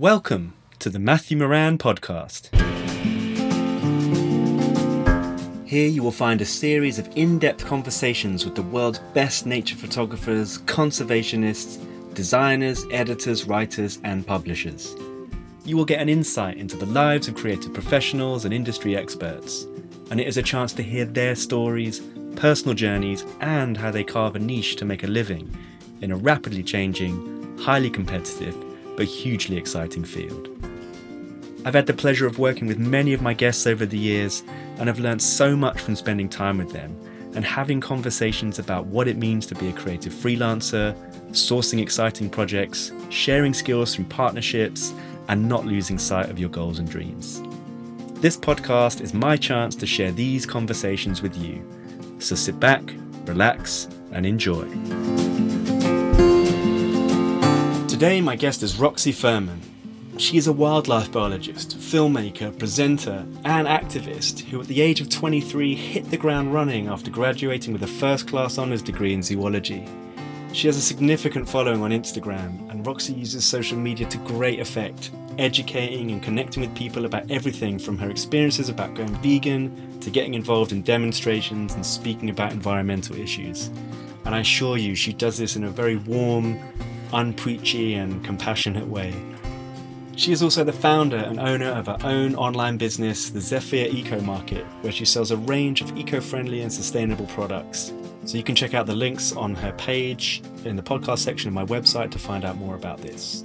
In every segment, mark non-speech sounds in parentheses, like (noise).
Welcome to the Matthew Maran podcast. Here you will find a series of in depth conversations with the world's best nature photographers, conservationists, designers, editors, writers, and publishers. You will get an insight into the lives of creative professionals and industry experts, and it is a chance to hear their stories, personal journeys, and how they carve a niche to make a living in a rapidly changing, highly competitive, but hugely exciting field. I've had the pleasure of working with many of my guests over the years and have learned so much from spending time with them and having conversations about what it means to be a creative freelancer, sourcing exciting projects, sharing skills through partnerships, and not losing sight of your goals and dreams. This podcast is my chance to share these conversations with you. So sit back, relax, and enjoy. Today, my guest is Roxy Furman. She is a wildlife biologist, filmmaker, presenter, and activist who, at the age of 23, hit the ground running after graduating with a first class honours degree in zoology. She has a significant following on Instagram, and Roxy uses social media to great effect, educating and connecting with people about everything from her experiences about going vegan to getting involved in demonstrations and speaking about environmental issues. And I assure you, she does this in a very warm, unpreachy, and compassionate way. She is also the founder and owner of her own online business, the Zephyr Eco Market, where she sells a range of eco friendly and sustainable products. So you can check out the links on her page in the podcast section of my website to find out more about this.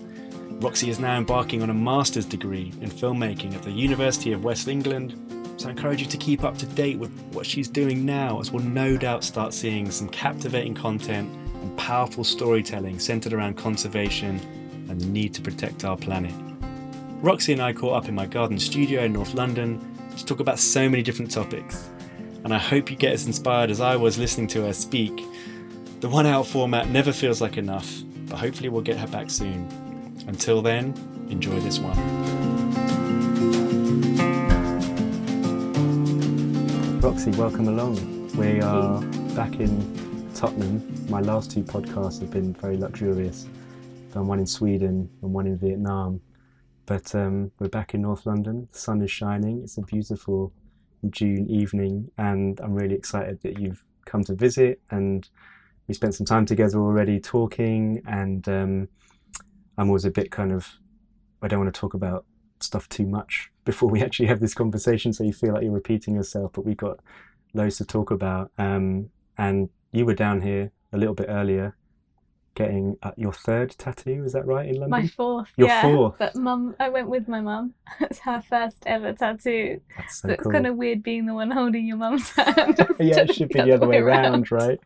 Roxy is now embarking on a master's degree in filmmaking at the University of West England, so I encourage you to keep up to date with what she's doing now, as we'll no doubt start seeing some captivating content and powerful storytelling centered around conservation and the need to protect our planet. Roxy and I caught up in my garden studio in North London to talk about so many different topics, and I hope you get as inspired as I was listening to her speak. The one hour format never feels like enough, but hopefully we'll get her back soon. Until then, enjoy this one. Roxy, welcome along. We are back in Tottenham. My last two podcasts have been very luxurious. Done one in Sweden and one in Vietnam. But um, we're back in North London. The sun is shining. It's a beautiful June evening, and I'm really excited that you've come to visit. And we spent some time together already talking. And um, I'm always a bit kind of, I don't want to talk about stuff too much (laughs) before we actually have this conversation, so you feel like you're repeating yourself. But we've got loads to talk about. Um, and you were down here a little bit earlier getting uh, your third tattoo. Is that right in London? My fourth. Your yeah, fourth. But mum, I went with my mum. (laughs) It's her first ever tattoo. That's So, so it's cool. kind of weird being the one holding your mum's (laughs) hand. (laughs) yeah, it should be the other way around, right?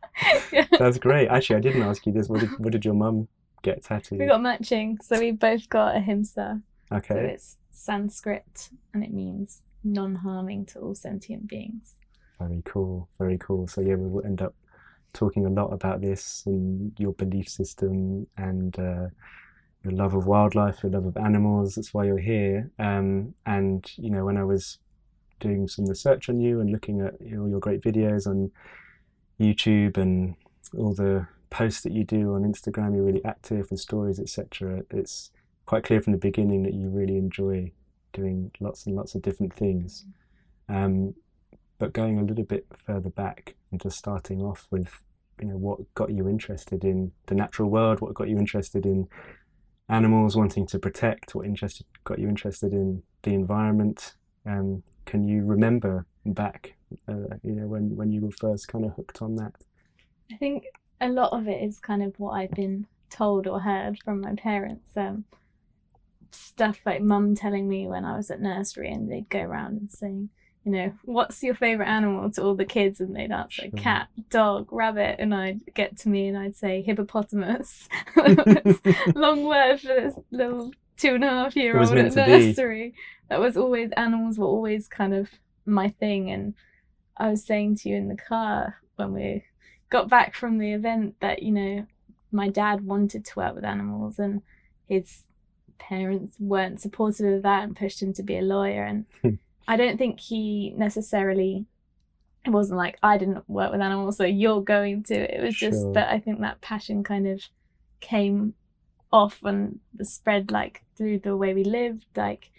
yeah. That's great. Actually, I didn't ask you this. What did, what did your mum get tattooed? We got matching, so we both got ahimsa. Okay. So it's Sanskrit, and it means non-harming to all sentient beings. Very cool. Very cool. So yeah, we will end up talking a lot about this and your belief system and uh, your love of wildlife, your love of animals. That's why you're here. Um, and you know, when I was doing some research on you and looking at you know, your great videos on YouTube and all the posts that you do on Instagram, you're really active and stories, etc. It's quite clear from the beginning that you really enjoy doing lots and lots of different things. Um, but going a little bit further back and just starting off with you know what got you interested in the natural world what got you interested in animals wanting to protect what interested got you interested in the environment um, can you remember back uh, you know when when you were first kind of hooked on that I think a lot of it is kind of what I've been told or heard from my parents. Um, stuff like mum telling me when I was at nursery, and they'd go around and saying, you know, what's your favorite animal to all the kids, and they'd answer Sure. cat, dog, rabbit, and I'd get to me and I'd say hippopotamus. (laughs) (laughs) Long word for this little two and a half year old at be. nursery. That was always animals were always kind of my thing, and I was saying to you in the car when we got back from the event that you know my dad wanted to work with animals and his parents weren't supportive of that and pushed him to be a lawyer and. (laughs) i don't think he necessarily it wasn't like i didn't work with animals so you're going to it was just that i think that passion kind of came off and the spread like through the way we lived. Like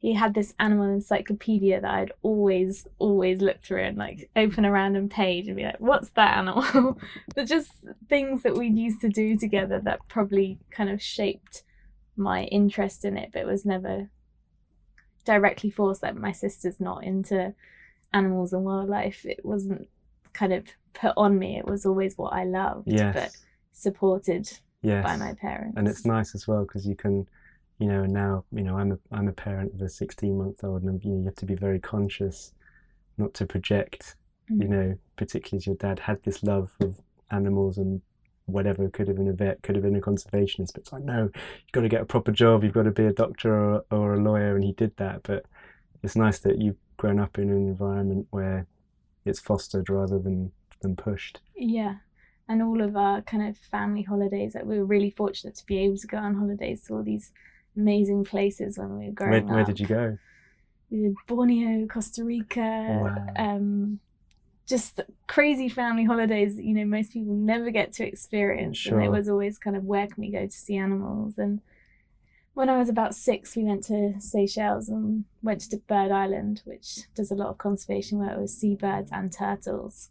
he had this animal encyclopedia that I'd always, always look through and like open a random page and be like, what's that animal? (laughs) They're just things that we used to do together that probably kind of shaped my interest in it, but it was never directly forced. Like my sister's not into animals and wildlife. It wasn't kind of put on me. It was always what I loved, Yes. but supported yes. by my parents. and it's nice as well because you can you know now you know i'm a i'm a parent of a 16 month old and you, know, you have to be very conscious not to project you Mm. know particularly as your dad had this love of animals and whatever could have been a vet could have been a conservationist but it's like no you've got to get a proper job you've got to be a doctor or, or a lawyer and he did that but it's nice that you've grown up in an environment where it's fostered rather than than pushed Yeah. And all of our kind of family holidays, like we were really fortunate to be able to go on holidays to all these amazing places when we were growing where up. Where did you go We did Borneo, Costa Rica, Wow. um, just crazy family holidays that, you know, most people never get to experience. And it was always kind of where can we go to see animals? And when I was about six, we went to Seychelles and went to Bird Island, which does a lot of conservation work with seabirds and turtles.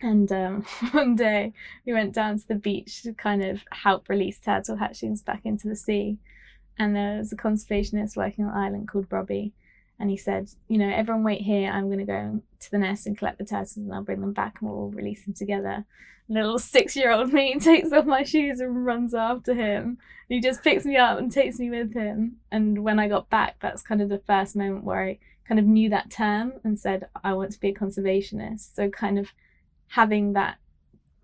And um, (laughs) one day we went down to the beach to kind of help release turtle hatchlings back into the sea. And there was a conservationist working on an island called Robbie. And he said, You know, everyone wait here. I'm going to go to the nest and collect the turtles and I'll bring them back and we'll all release them together. Little six year old (laughs) me takes off my shoes and runs after him. He just picks me up and takes me with him. And when I got back, that's kind of the first moment where I kind of knew that term and said, I want to be a conservationist. So, kind of having that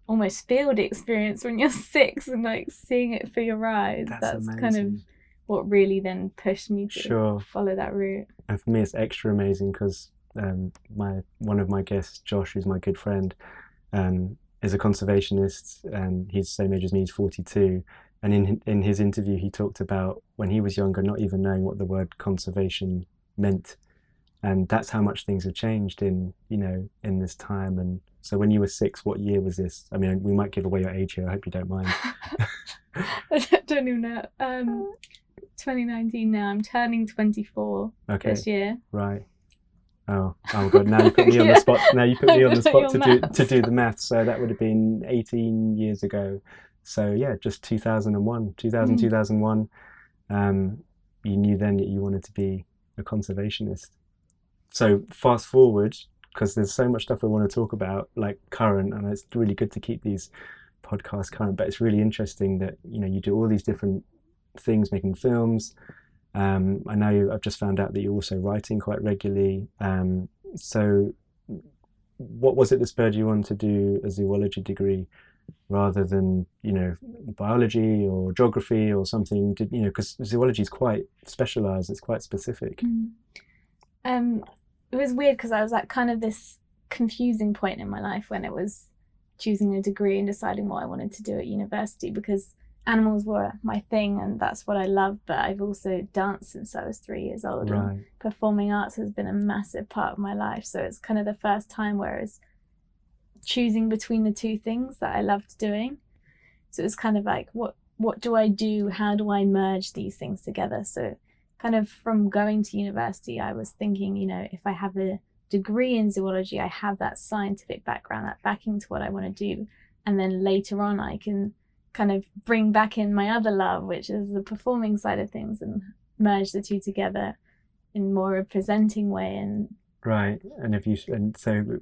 almost field experience when you're (laughs) six and like seeing it for your eyes, that's, that's, kind of what really then pushed me to Sure. follow that route. And for me it's extra amazing because um, my one of my guests Josh who's my good friend um, is a conservationist and he's the same age as me he's 42 and in in his interview he talked about when he was younger not even knowing what the word conservation meant. And that's how much things have changed in you know in this time. And so when you were six what year was this? I mean we might give away your age here. I hope you don't mind. (laughs) (laughs) I don't even know. Um, 2019 now. I'm turning 24 okay this year. Right. Oh, oh god! Now you put me on Yeah. the (laughs) spot. Now you put me on the spot to do to do the math. So that would have been 18 years ago. So yeah, just 2001, 2000, Mm. 2001. Um, you knew then that you wanted to be a conservationist. So fast forward, because there's so much stuff I want to talk about, like current, and it's really good to keep these podcasts current. But it's really interesting that you know you do all these different things, making films. Um, I know I've just found out that you're also writing quite regularly. Um, so, what was it that spurred you on to do a zoology degree rather than you know biology or geography or something? Did, you know, because zoology is quite specialized. It's quite specific. Mm. Um, it was weird because I was at kind of this confusing point in my life when it was choosing a degree and deciding what I wanted to do at university because animals were my thing and that's what I love. But I've also danced since I was three years old. and performing arts has been a massive part of my life. So it's kind of the first time where it's choosing between the two things that I loved doing. So it was kind of like, what what do I do? How do I merge these things together? So kind of from going to university, I was thinking, you know, if I have a degree in zoology, I have that scientific background, that backing to what I want to do. And then later on, I can kind of bring back in my other love, which is the performing side of things, and merge the two together in more a presenting way. And Right. And if you and so,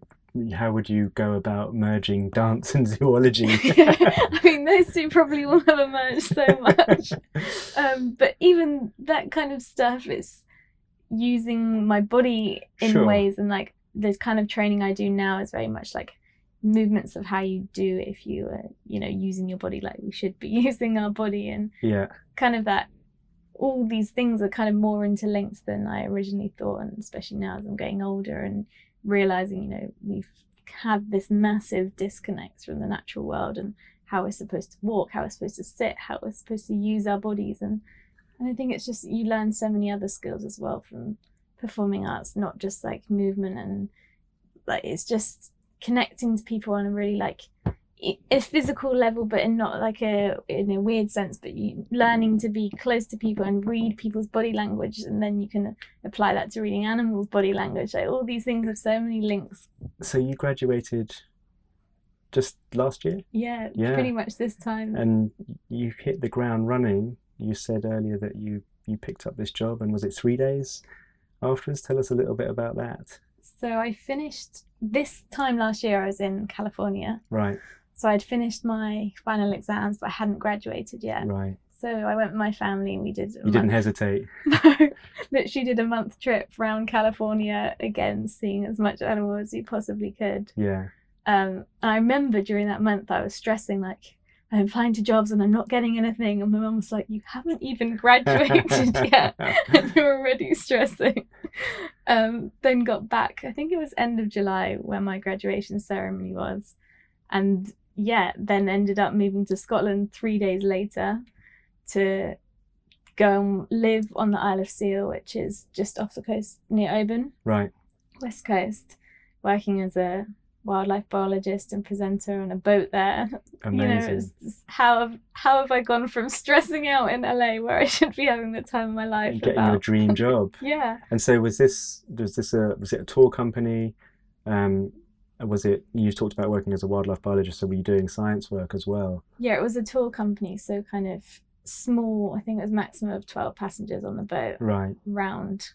how would you go about merging dance and zoology? (laughs) I mean, those two probably will never merge so much. (laughs) um, but even that kind of stuff is using my body in Sure. ways and like the kind of training I do now is very much like movements of how you do if you are you know using your body like we should be (laughs) using our body and yeah. kind of that all these things are kind of more interlinked than I originally thought and especially now as I'm getting older and realizing you know we've had this massive disconnect from the natural world and how we're supposed to walk how we're supposed to sit how we're supposed to use our bodies and and I think it's just you learn so many other skills as well from performing arts not just like movement and like it's just connecting to people on a really like a physical level, but in not like a in a weird sense. But you learning to be close to people and read people's body language, and then you can apply that to reading animals' body language. Like all these things have so many links. So you graduated just last year, Yeah, Yeah. pretty much this time. and you hit the ground running. You said earlier that you you picked up this job, and was it three days afterwards? Tell us a little bit about that. So I finished this time last year. I was in California, Right, so I'd finished my final exams, but I hadn't graduated yet. right. So I went with my family and we did. You didn't hesitate. (laughs) No, literally did a month trip around California again, seeing as much animal as we possibly could. Yeah. Um, and I remember during that month I was stressing like I'm applying to jobs and I'm not getting anything, and my mum was like, "You haven't even graduated (laughs) yet, (laughs) and you're already stressing." Um, then got back. I think it was end of July when my graduation ceremony was, and yeah, then ended up moving to Scotland three days later to go and live on the Isle of Seil, which is just off the coast near Oban, Right. west coast, working as a wildlife biologist and presenter on a boat there. Amazing. (laughs) You know, it's just how have, how have I gone from (laughs) stressing out in LA where I should be having the time of my life Getting your about dream (laughs) job. yeah. And so was this was this a was it a tour company? Um, was it you talked about working as a wildlife biologist? So were you doing science work as well? Yeah, it was a tour company, so kind of small. I think it was maximum of twelve passengers on the boat Right. round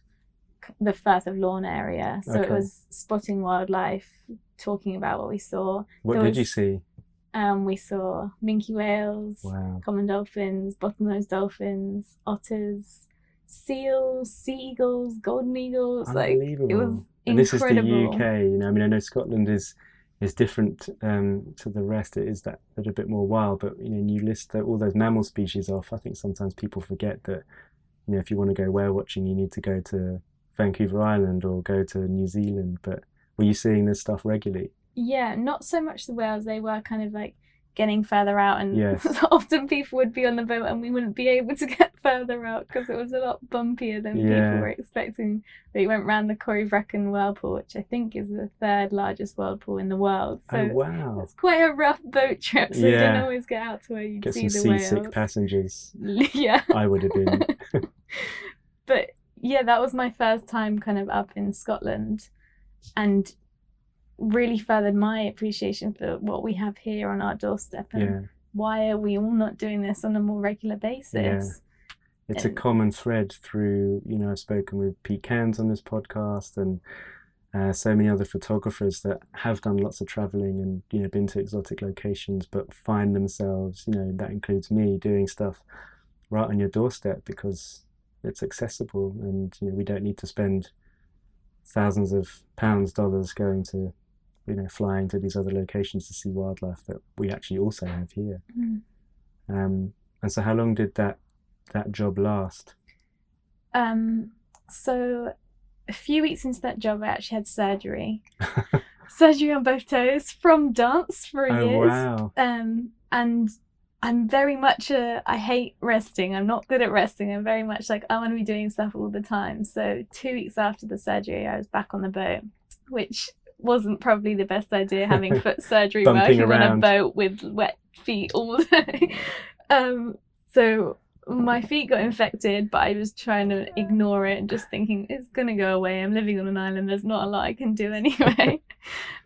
the Firth of Lorn area. So it was spotting wildlife, talking about what we saw. What There did you see? Um, we saw minke whales, Wow. common dolphins, bottlenose dolphins, otters, seals, sea eagles, golden eagles. Like it was and this is the. UK. You know, I mean, I know Scotland is is different um, to the rest. It is that that a bit more wild. But you know, you list the, all those mammal species off. I think sometimes people forget that. You know, if you want to go whale watching, you need to go to Vancouver Island or go to New Zealand. But were you seeing this stuff regularly? Yeah, not so much the whales. They were kind of like getting further out, and Yes. (laughs) often people would be on the boat, and we wouldn't be able to get (laughs) further out because it was a lot bumpier than Yeah. people were expecting. We went round the Corryvreckan whirlpool, which I think is the third largest whirlpool in the world. So oh wow! it's quite a rough boat trip. So you Yeah. didn't always get out to where you'd Get see some the seasick whales. passengers. (laughs) yeah. I would have been. but yeah, that was my first time kind of up in Scotland and really furthered my appreciation for what we have here on our doorstep and yeah. why are we all not doing this on a more regular basis? yeah. It's a common thread through, you know, I've spoken with Pete Cairns on this podcast and uh, so many other photographers that have done lots of traveling and, you know, been to exotic locations, but find themselves, you know, that includes me, doing stuff right on your doorstep because it's accessible and, you know, we don't need to spend thousands of pounds, dollars going to, you know, flying to these other locations to see wildlife that we actually also have here. Mm. Um, and so how long did that that job last? Um, so a few weeks into that job, I actually had surgery. (laughs) surgery on both toes from dance for Oh years. wow! um and i'm very much a i hate resting. I'm not good at resting. I'm very much like i want to be doing stuff all the time. So two weeks after the surgery i was back on the boat which wasn't probably the best idea having (laughs) foot surgery working on a boat with wet feet all day (laughs) um so my feet got infected but i was trying to ignore it and just thinking it's gonna go away. I'm living on an island. There's not a lot i can do (laughs) anyway.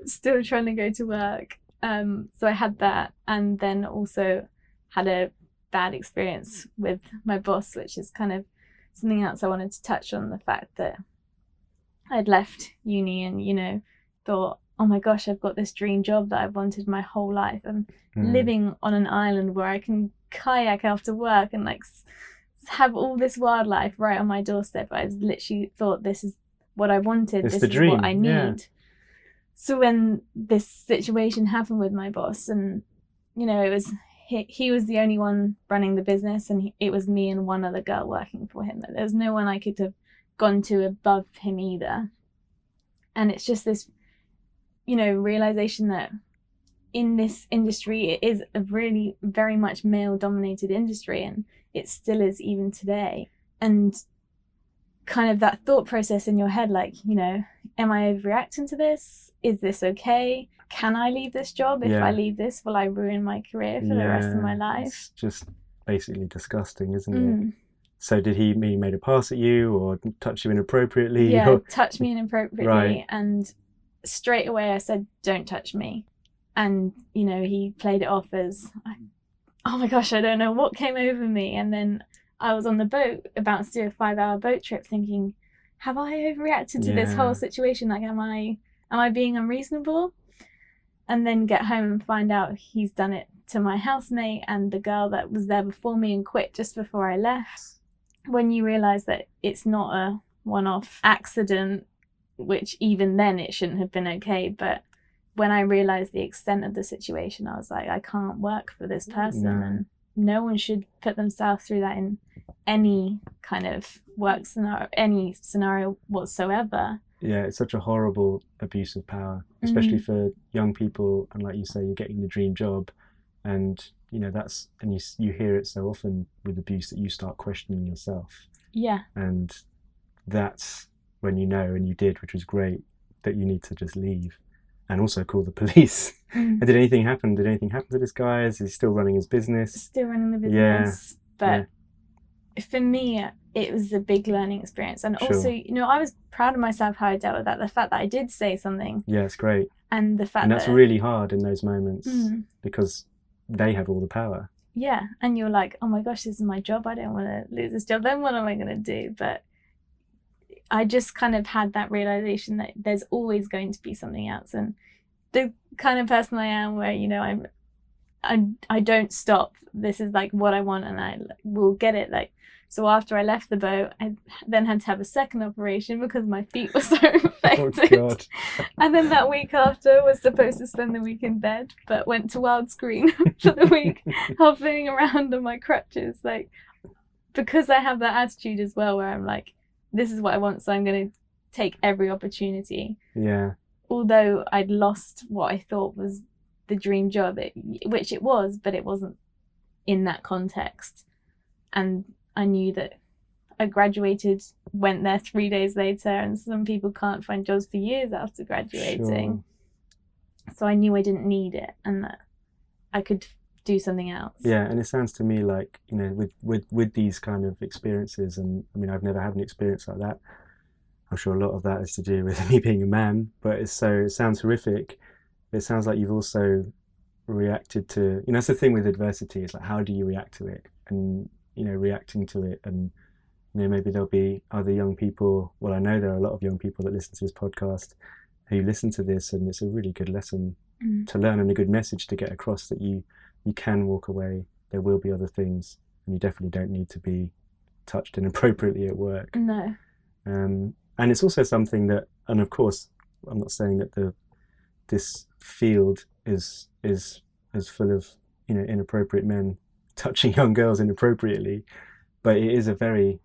Still trying to go to work. Um, so I had that, and then also had a bad experience with my boss, which is kind of something else I wanted to touch on the fact that I'd left uni and you know thought, oh my gosh, I've got this dream job that I've wanted my whole life. I'm Mm. living on an island where I can kayak after work and like have all this wildlife right on my doorstep. I literally thought this is what I wanted. It's this is dream, what I need. yeah. So when this situation happened with my boss, and you know, it was he, he was the only one running the business, and he, it was me and one other girl working for him. There was no one I could have gone to above him either. And it's just this, you know, realization that in this industry, it is a really very much male dominated industry, and it still is even today. And kind of that thought process in your head, like, you know, am I overreacting to this? Is this okay? Can I leave this job? If Yeah. I leave this, will I ruin my career for the rest of my life? It's just basically disgusting, isn't it? Mm. So did he? He made a pass at you, or touch you inappropriately? Yeah, or- (laughs) touch me inappropriately. Right. And straight away I said, don't touch me. And, you know, he played it off as, oh my gosh, I don't know what came over me. And then I was on the boat about to do a five hour boat trip thinking, have I overreacted to this whole situation? Like, am I, am I being unreasonable? And then get home and find out he's done it to my housemate and the girl that was there before me and quit just before I left. When you realize that it's not a one off accident, which even then it shouldn't have been okay. But when I realized the extent of the situation, I was like, I can't work for this person. No. And no one should put themselves through that in any kind of work scenario, any scenario whatsoever. yeah, it's such a horrible abuse of power, especially Mm. for young people. And like you say, you're getting the dream job, and you know that's and you you hear it so often with abuse that you start questioning yourself, Yeah. and that's when you know, and you did, which was great, that you need to just leave, and also call the police. Mm. And did anything happen? Did anything happen to this guy? Is he still running his business? Still running the business. Yeah. But for me, it was a big learning experience. And Sure. also, you know, I was proud of myself how I dealt with that. The fact that I did say something Yeah, it's great, and the fact and that's that. really hard in those moments Mm. because they have all the power. yeah and you're like oh my gosh this is my job i don't want to lose this job then what am i going to do but i just kind of had that realization that there's always going to be something else and the kind of person i am where you know i'm i, I don't stop this is like what i want and i will get it like so after i left the boat i then had to have a second operation because my feet were (laughs) so (laughs) Oh infected God! (laughs) and then that week after was supposed to spend the week in bed, but went to Wildscreen for the week, hopping around on my crutches. Like, because I have that attitude as well, where I'm like, this is what I want, so I'm going to take every opportunity. yeah, Although I'd lost what I thought was the dream job, it, which it was, but it wasn't in that context. And I knew that I graduated, went there three days later, and some people can't find jobs for years after graduating. Sure. So I knew I didn't need it and that I could do something else. Yeah, and it sounds to me like you know, with with with these kind of experiences, and I mean, I've never had an experience like that. I'm sure a lot of that is to do with (laughs) me being a man, but it's so it sounds horrific. It sounds like you've also reacted to you know that's the thing with adversity. It's like how do you react to it, and you know, reacting to it, and you know, maybe there'll be other young people. Well, I know there are a lot of young people that listen to this podcast who listen to this, and it's a really good lesson Mm. to learn and a good message to get across that you you can walk away. There will be other things, and you definitely don't need to be touched inappropriately at work. No. Um, and it's also something that, and of course, I'm not saying that the this field is is is full of you know inappropriate men (laughs) touching young girls inappropriately, but it is a very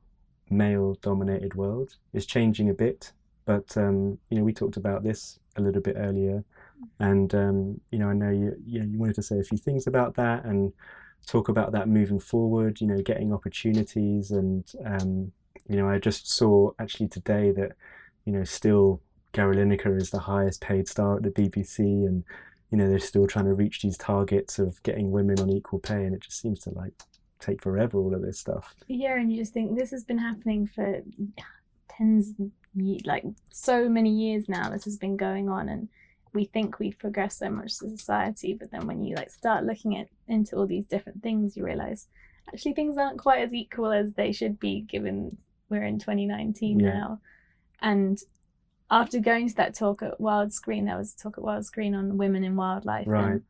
male-dominated world. It's changing a bit, but um, you know we talked about this a little bit earlier, and um, you know I know you you, you wanted to say a few things about that and talk about that moving forward. You know, getting opportunities and um, you know, I just saw actually today that, you know, still Gary Lineker is the highest paid star at the BBC, and you know they're still trying to reach these targets of getting women on equal pay, and it just seems to like take forever. All of this stuff. Yeah, and you just think this has been happening for tens, like so many years now. This has been going on, and we think we've progressed so much as a society, but then when you like start looking at into all these different things, you realize actually things aren't quite as equal as they should be, given we're in 2019 Yeah. now. And after going to that talk at Wildscreen, there was a talk at Wildscreen on women in wildlife. Right. And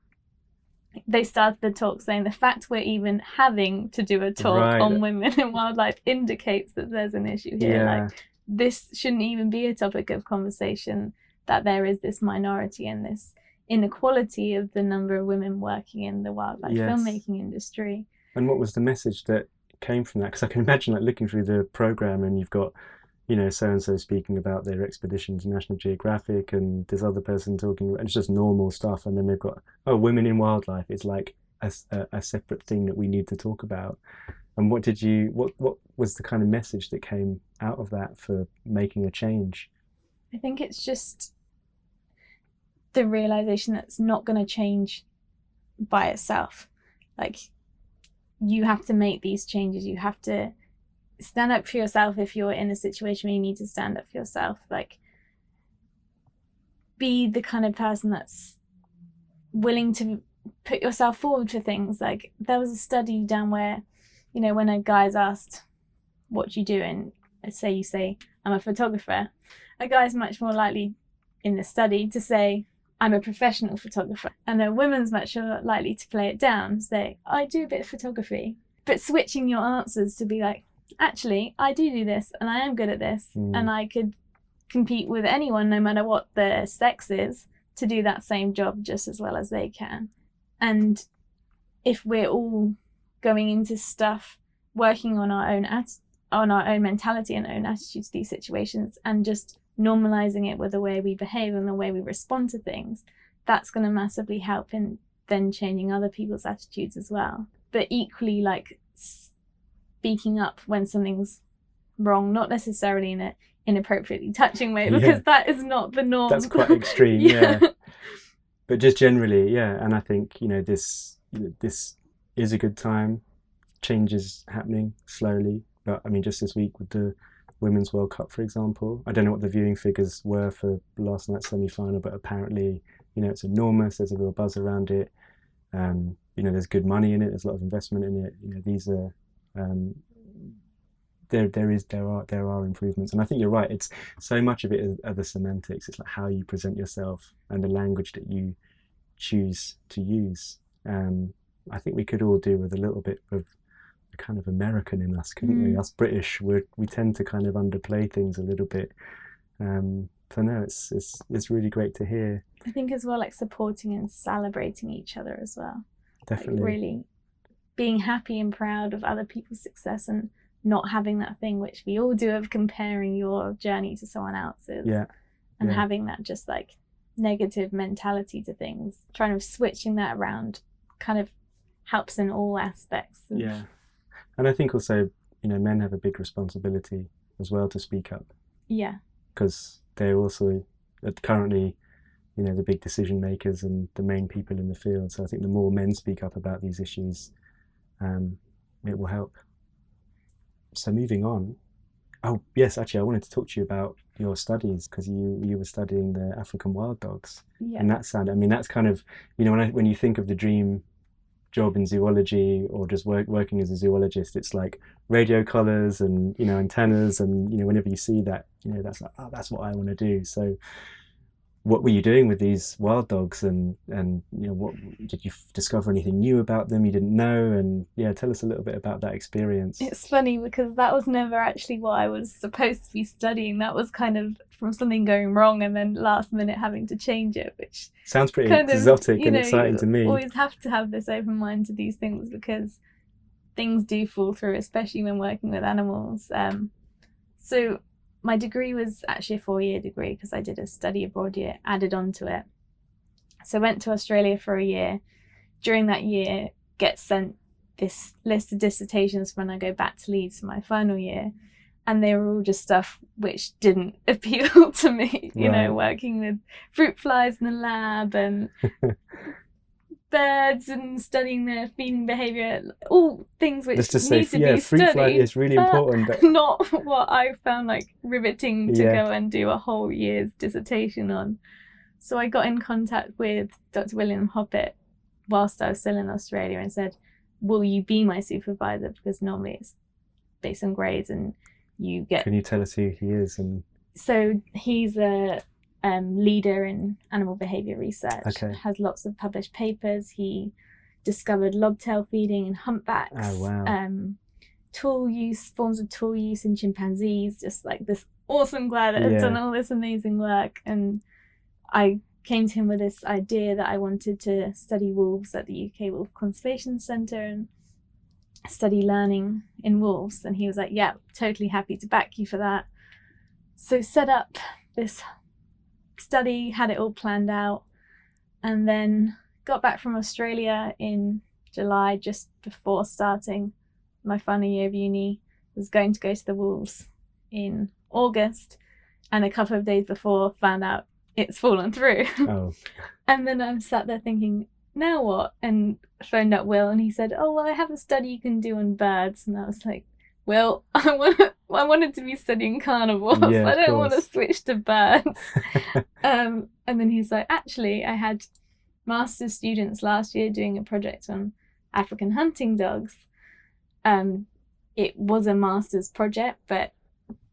they started the talk saying the fact we're even having to do a talk Right. on women in wildlife indicates that there's an issue here. Yeah, Like this shouldn't even be a topic of conversation that there is this minority and this inequality of the number of women working in the wildlife Yes. filmmaking industry. and what was the message that came from that? Because I can (laughs) imagine like looking through the program, and you've got, you know, so and so speaking about their expedition to National Geographic, and this other person talking. About, it's just normal stuff, and then they've got oh, women in wildlife. It's like a a separate thing that we need to talk about. And what did you? What what was the kind of message that came out of that for making a change? I think it's just the realization that's not going to change by itself. Like, you have to make these changes. You have to stand up for yourself if you're in a situation where you need to stand up for yourself. Like, be the kind of person that's willing to put yourself forward for things. Like, there was a study down where, you know, when a guy's asked, What you do? and say you say, I'm a photographer, a guy's much more likely in the study to say, I'm a professional photographer. And a woman's much more likely to play it down, say, I do a bit of photography. But switching your answers to be like, actually, I do do this and I am good at this Mm. and I could compete with anyone, no matter what their sex is, to do that same job just as well as they can. And if we're all going into stuff working on our own at- on our own mentality and own attitude to these situations and just normalizing it with the way we behave and the way we respond to things, that's going to massively help in then changing other people's attitudes as well. But equally, like speaking up when something's wrong, not necessarily in a inappropriately touching way, (laughs) Yeah. because that is not the norm. That's quite extreme, (laughs) yeah. but just generally, yeah. And I think you know this you know, this is a good time. Change is happening slowly, but I mean, just this week with the Women's World Cup, for example, I don't know what the viewing figures were for last night's semi-final, but apparently, you know, it's enormous. There's a real buzz around it. Um, you know, there's good money in it. There's a lot of investment in it. You know, these are um, there. There is there are there are improvements, and I think you're right. It's so much of it are the semantics. It's like how you present yourself and the language that you choose to use. Um, I think we could all do with a little bit of kind of American in us, couldn't we? Mm. Us British, we we tend to kind of underplay things a little bit. Um, so no, it's it's it's really great to hear. I think as well, like supporting and celebrating each other as well. Definitely, Like really being happy and proud of other people's success and not having that thing which we all do of comparing your journey to someone else's. yeah, and yeah. having that just like negative mentality to things trying of switching that around kind of helps in all aspects yeah. And I think also, you know, men have a big responsibility as well to speak up. yeah because they're also uh, currently, you know, the big decision makers and the main people in the field. So I think the more men speak up about these issues, um, it will help. So moving on. Oh yes, actually, I wanted to talk to you about your studies because you you were studying the African wild dogs, yeah and that sound. I mean, that's kind of you know when I, when you think of the dream job in zoology or just work, working as a zoologist, it's like radio collars and you know antennas and you know whenever you see that you know that's like oh that's what I want to do. So what were you doing with these wild dogs? And and you know what did you f- discover anything new about them you didn't know? And yeah tell us a little bit about that experience. It's funny because that was never actually what i was supposed to be studying. That was kind of from something going wrong and then last minute having to change it which sounds pretty of exotic you and know, exciting you to me. always have to have this open mind to these things because things do fall through especially when working with animals. Um, so my degree was actually a four year degree because i did a study abroad year added on to it. So I went to australia for a year. During that year get sent this list of dissertations when i go back to leeds for my final year and they were all just stuff which didn't (laughs) appeal to me you know working with fruit flies in the lab and (laughs) birds and studying their feeding behavior. All things which just to say need to yeah be fruit studied. is really important but (laughs) not what i found like riveting to Yeah. go and do a whole year's dissertation on. So i got in contact with dr william hoppitt whilst i was still in australia and said will you be my supervisor? Because normally it's based on grades and you get can you tell us who he is and so he's a um, leader in animal behavior research. Okay. Has lots of published papers. He discovered lobtail feeding in humpbacks. Oh, wow. Um, tool use, forms of tool use in chimpanzees. Just like this awesome guy that had Yeah. done all this amazing work. And I came to him with this idea that I wanted to study wolves at the UK Wolf Conservation Centre and study learning in wolves. And he was like, "Yeah, totally happy to back you for that." So set up this study, had it all planned out, and then got back from Australia in July, just before starting my final year of uni. Was going to go to the Wolves in August, and a couple of days before found out it's fallen through. (laughs) Oh, And then I'm sat there thinking, now what? And phoned up Will, and he said, "Oh well, I have a study you can do on birds." And I was like, "Well, (laughs) I want I wanted to be studying carnivores. Yeah, I don't want to switch to birds." (laughs) um, and then he's like, "Actually, I had master's students last year doing a project on African hunting dogs. Um, it was a master's project, but."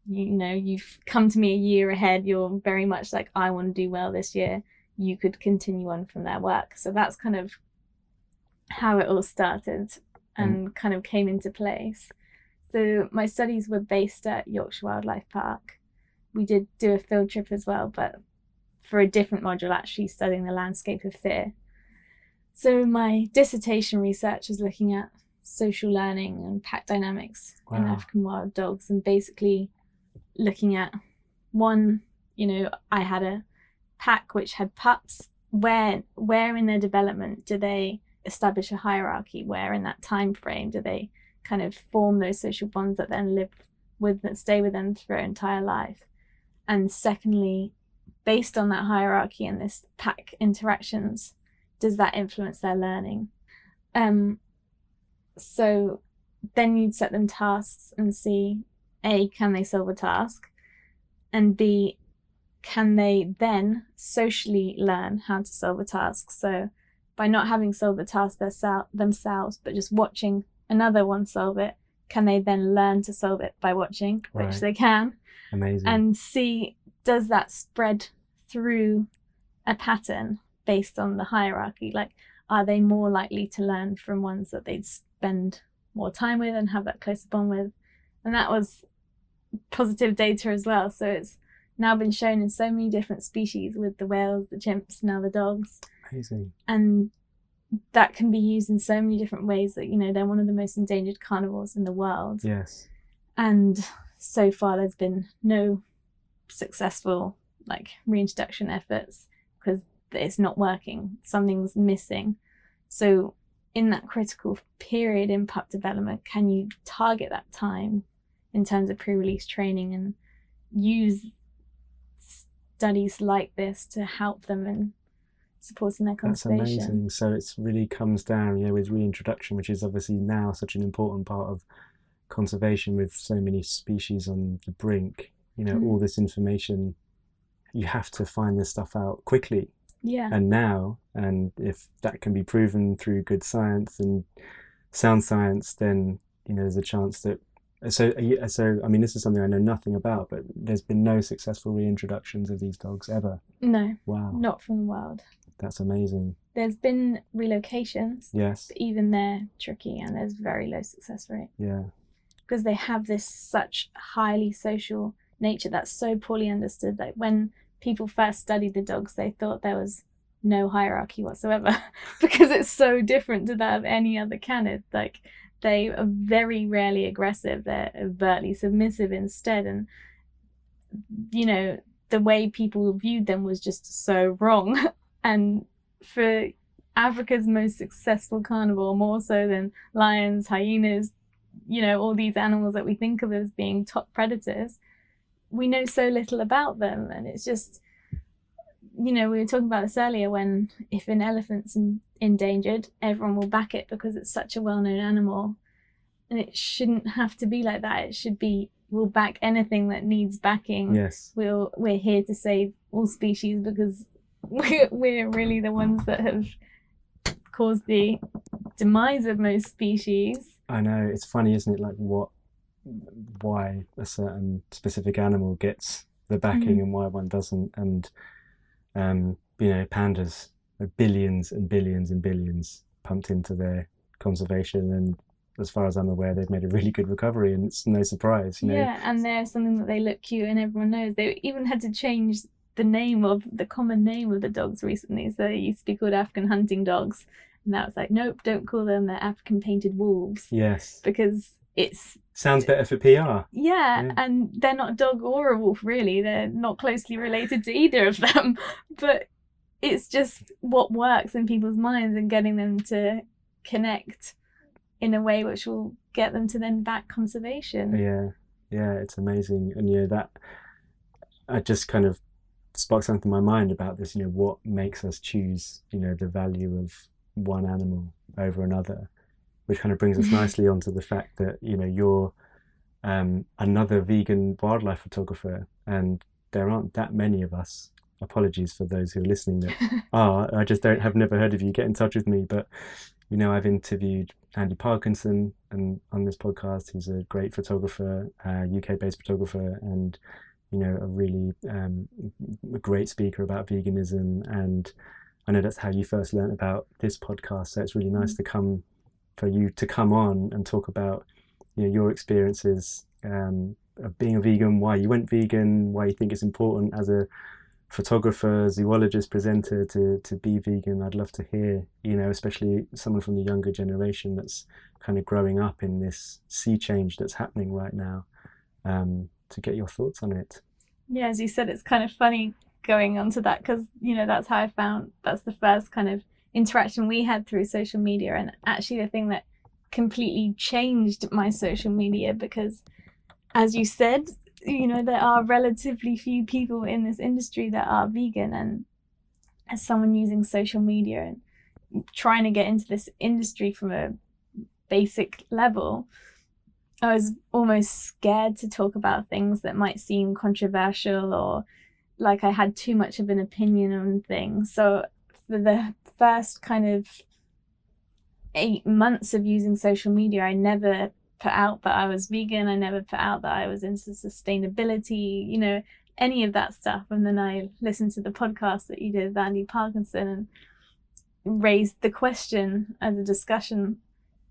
You know, you've come to me a year ahead. You're very much like, I want to do well this year you could continue on from their work. So that's kind of how it all started and kind of came into place. So my studies were based at Yorkshire Wildlife Park. We did do a field trip as well, but for a different module, actually studying the landscape of fear. So my dissertation research was looking at social learning and pack dynamics in African wild dogs and basically looking at one, you know, I had a pack which had pups where where in their development do they establish a hierarchy where in that time frame do they kind of form those social bonds that then live with that stay with them through their entire life. And secondly based on that hierarchy and this pack interactions does that influence their learning? Um so then you'd set them tasks and see a can they solve a task? And b can they then socially learn how to solve a task? So, by not having solved the task themselves, but just watching another one solve it, can they then learn to solve it by watching, Right. which they can, amazing. and see does that spread through a pattern based on the hierarchy? Like, are they more likely to learn from ones that they'd spend more time with and have that closer bond with? And that was positive data as well. So, it's now been shown in so many different species with the whales, the chimps, now the dogs. amazing. And that can be used in so many different ways that, you know, they're one of the most endangered carnivores in the world. Yes. And so far, there's been no successful like reintroduction efforts because it's not working. Something's missing. So, in that critical period in pup development, can you target that time in terms of pre release training and use studies like this to help them in supporting their conservation. That's amazing. So it's really comes down, yeah, with reintroduction, which is obviously now such an important part of conservation with so many species on the brink. You know, Mm. all this information, you have to find this stuff out quickly Yeah. and now. And if that can be proven through good science and sound science, then you know there's a chance that. So, so I mean, this is something I know nothing about, but there's been no successful reintroductions of these dogs ever. No, Wow, not from the wild. That's amazing. There's been relocations, Yes, but even they're tricky and there's very low success rate yeah. because they have this such highly social nature that's so poorly understood. Like when people first studied the dogs, they thought there was no hierarchy whatsoever (laughs) because it's so different to that of any other canid. Like they are very rarely aggressive; they're overtly submissive instead, and you know the way people viewed them was just so wrong. (laughs) and for Africa's most successful carnivore, more so than lions, hyenas, you know, all these animals that we think of as being top predators, we know so little about them. And it's just, you know, we were talking about this earlier when if an elephant's in, endangered, everyone will back it because it's such a well known animal. And it shouldn't have to be like that. It should be we'll back anything that needs backing Yes. we'll we're here to save all species because we're, we're really the ones that have caused the demise of most species I know it's funny, isn't it? Like what, why a certain specific animal gets the backing Mhm. and why one doesn't, and um, you know, pandas are billions and billions and billions pumped into their conservation, and as far as I'm aware, they've made a really good recovery, and it's no surprise, you know. yeah and they're something that they look cute and everyone knows they even had to change the name of the common name of the dogs recently so they used to be called african hunting dogs and that was like nope don't call them they're african painted wolves Yes, because it's sounds better for PR. Yeah, Yeah. and they're not a dog or a wolf, really. They're not closely related to either of them. (laughs) But it's just what works in people's minds and getting them to connect in a way which will get them to then back conservation. Yeah, yeah, it's amazing, and yeah, that I just kind of sparked something in my mind about this. You know, what makes us choose? You know, the value of one animal over another, which kind of brings us nicely onto the fact that you know you're um, another vegan wildlife photographer, and there aren't that many of us. Apologies for those who are listening that (laughs) are. I just don't have never heard of you. Get in touch with me, but you know, I've interviewed Andy Parkinson and on this podcast. He's a great photographer, uh, UK-based photographer, and you know, a really um, great speaker about veganism. And I know that's how you first learned about this podcast. So it's really nice mm-hmm. to come for you to come on and talk about you know your experiences um, of being a vegan, why you went vegan, why you think it's important as a photographer, zoologist, presenter to to be vegan. I'd love to hear, you know, especially someone from the younger generation that's kind of growing up in this sea change that's happening right now. Um, to get your thoughts on it. Yeah, as you said, it's kind of funny going on to that because you know that's how I found that's the first kind of interaction we had through social media, and actually the thing that completely changed my social media because, as you said, you know there are relatively few people in this industry that are vegan, and as someone using social media and trying to get into this industry from a basic level I was almost scared to talk about things that might seem controversial or like I had too much of an opinion on things. So for the first kind of eight months of using social media, I never put out that I was vegan. I never put out that I was into sustainability, you know, any of that stuff. And then I listened to the podcast that you did with Andy Parkinson and raised the question as a discussion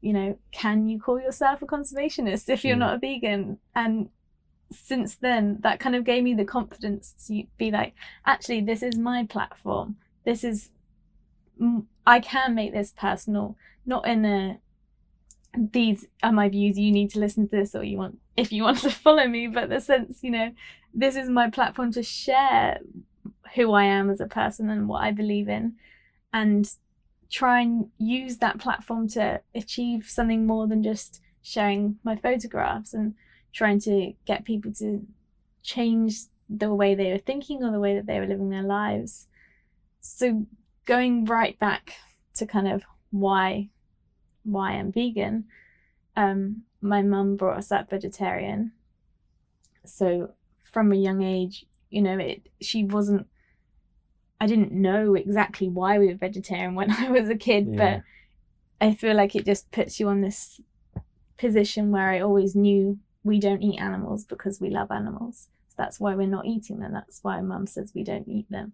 you know, can you call yourself a conservationist if you're mm. not a vegan? And since then, that kind of gave me the confidence to be like, actually, this is my platform. This is, I can make this personal, not in a, these are my views, you need to listen to this or you want, if you want to (laughs) follow me, but the sense, you know, this is my platform to share who I am as a person and what I believe in. And try and use that platform to achieve something more than just sharing my photographs and trying to get people to change the way they were thinking or the way that they were living their lives. So going right back to kind of why why I'm vegan, um, my mum brought us up vegetarian. So from a young age, you know, it she wasn't I didn't know exactly why we were vegetarian when (laughs) I was a kid, yeah. but I feel like it just puts you on this position where I always knew we don't eat animals because we love animals. So that's why we're not eating them. That's why mum says we don't eat them.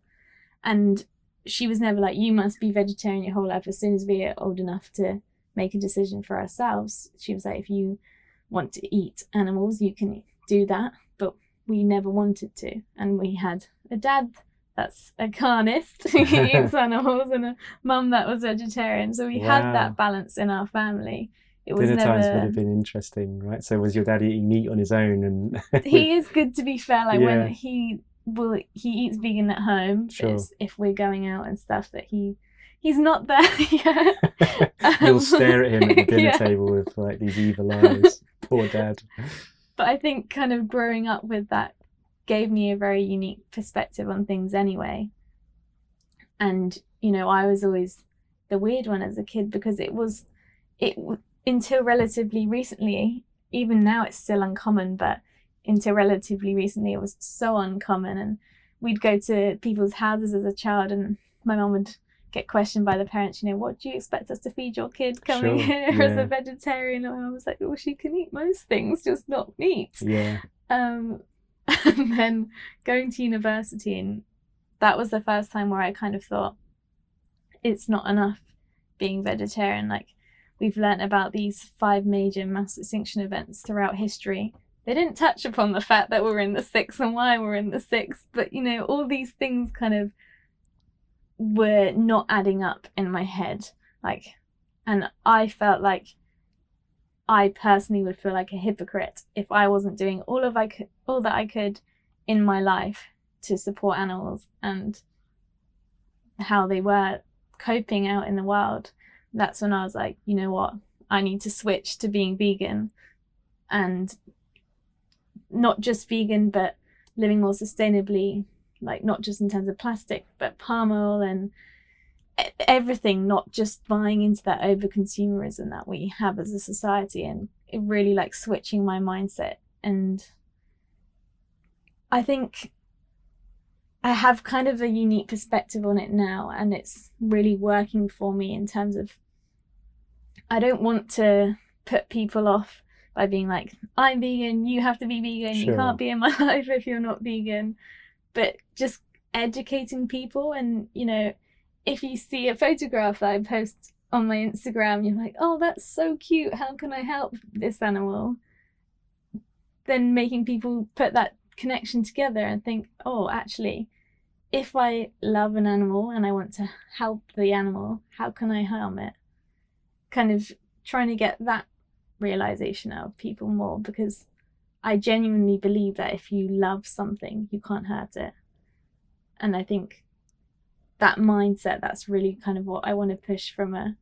And she was never like, you must be vegetarian your whole life. As soon as we are old enough to make a decision for ourselves, she was like, if you want to eat animals, you can do that. But we never wanted to. And we had a dad that's a carnist who (laughs) (laughs) eats animals and a mum that was vegetarian. So we wow. had that balance in our family. It was Dinner never... times would have been interesting, right? So was your dad eating meat on his own? And (laughs) he is good to be fair. Like yeah. when he will, he eats vegan at home. Sure. if we're going out and stuff, that he he's not there yet. You'll um, stare at him at the dinner yeah. table with like these evil eyes. Poor dad. But I think kind of growing up with that gave me a very unique perspective on things anyway. And, you know, I was always the weird one as a kid because it was, it until relatively recently, even now it's still uncommon, but until relatively recently it was so uncommon. And we'd go to people's houses as a child and my mum would get questioned by the parents, you know, what do you expect us to feed your kid coming sure, here yeah. (laughs) as a vegetarian? And I was like, well, she can eat most things, just not meat. Yeah. Um, (laughs) and then going to university and that was the first time where I kind of thought it's not enough being vegetarian like we've learnt about these five major mass extinction events throughout history. They didn't touch upon the fact that we're in the six and why we're in the six but you know all these things kind of were not adding up in my head like and i felt like I personally would feel like a hypocrite if I wasn't doing all of I could, all that I could in my life to support animals and how they were coping out in the world. That's when I was like, you know what? I need to switch to being vegan and not just vegan, but living more sustainably, like not just in terms of plastic, but palm oil and everything, not just buying into that over consumerism that we have as a society, and it really like switching my mindset. And I think I have kind of a unique perspective on it now, and it's really working for me in terms of I don't want to put people off by being like, I'm vegan, you have to be vegan, sure. you can't be in my (laughs) life if you're not vegan. But just educating people, and you know, if you see a photograph that I post on my Instagram, you're like, oh, that's so cute, how can I help this animal? Then making people put that connection together and think, oh, actually, if I love an animal and I want to help the animal, how can I harm it? Kind of trying to get that realization out of people more because I genuinely believe that if you love something, you can't hurt it. And I think that mindset that's really kind of what I want to push from a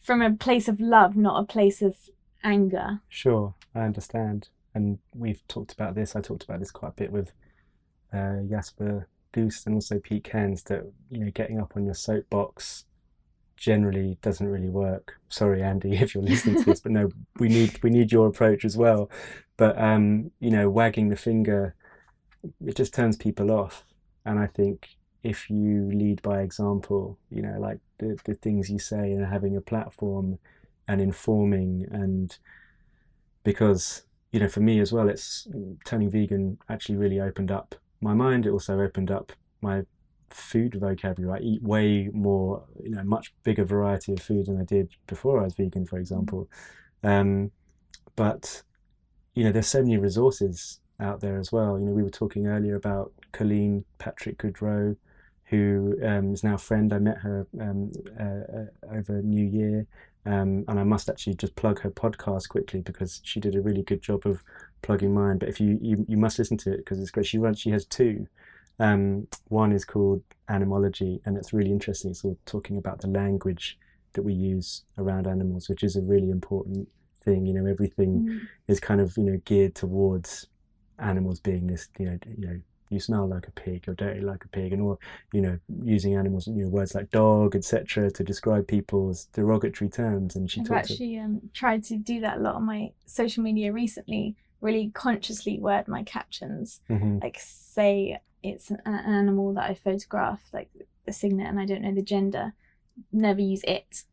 from a place of love, not a place of anger. Sure, I understand and we've talked about this. I talked about this quite a bit with uh, Jasper Doest and also Pete Cairns that you know getting up on your soapbox generally doesn't really work. Sorry, Andy, (laughs) if you're listening to this, but no, we need we need your approach as well. But um, you know, wagging the finger, it just turns people off. And I think if you lead by example, you know, like the the things you say and having a platform and informing and because you know, for me as well, it's turning vegan actually really opened up my mind. It also opened up my food vocabulary. I eat way more, you know, much bigger variety of food than I did before I was vegan, for example. Um, but you know, there's so many resources out there as well. You know, we were talking earlier about Colleen Patrick-Goudreau, who um, is now a friend. I met her um, uh, uh, over New Year. Um, and I must actually just plug her podcast quickly because she did a really good job of plugging mine. But if you you, you must listen to it because it's great. She runs. She has two. Um, one is called Animalogy, and it's really interesting. It's all talking about the language that we use around animals, which is a really important thing. You know, everything mm. is kind of you know geared towards animals being this you know you know you smell like a pig, you're dirty like a pig, and all you know, using animals, you know, words like dog, etc., to describe people's derogatory terms. And she I've actually um, tried to do that a lot on my social media recently. Really consciously word my captions, mm-hmm. like say it's an, an animal that I photographed, like a cygnet, and I don't know the gender. Never use it,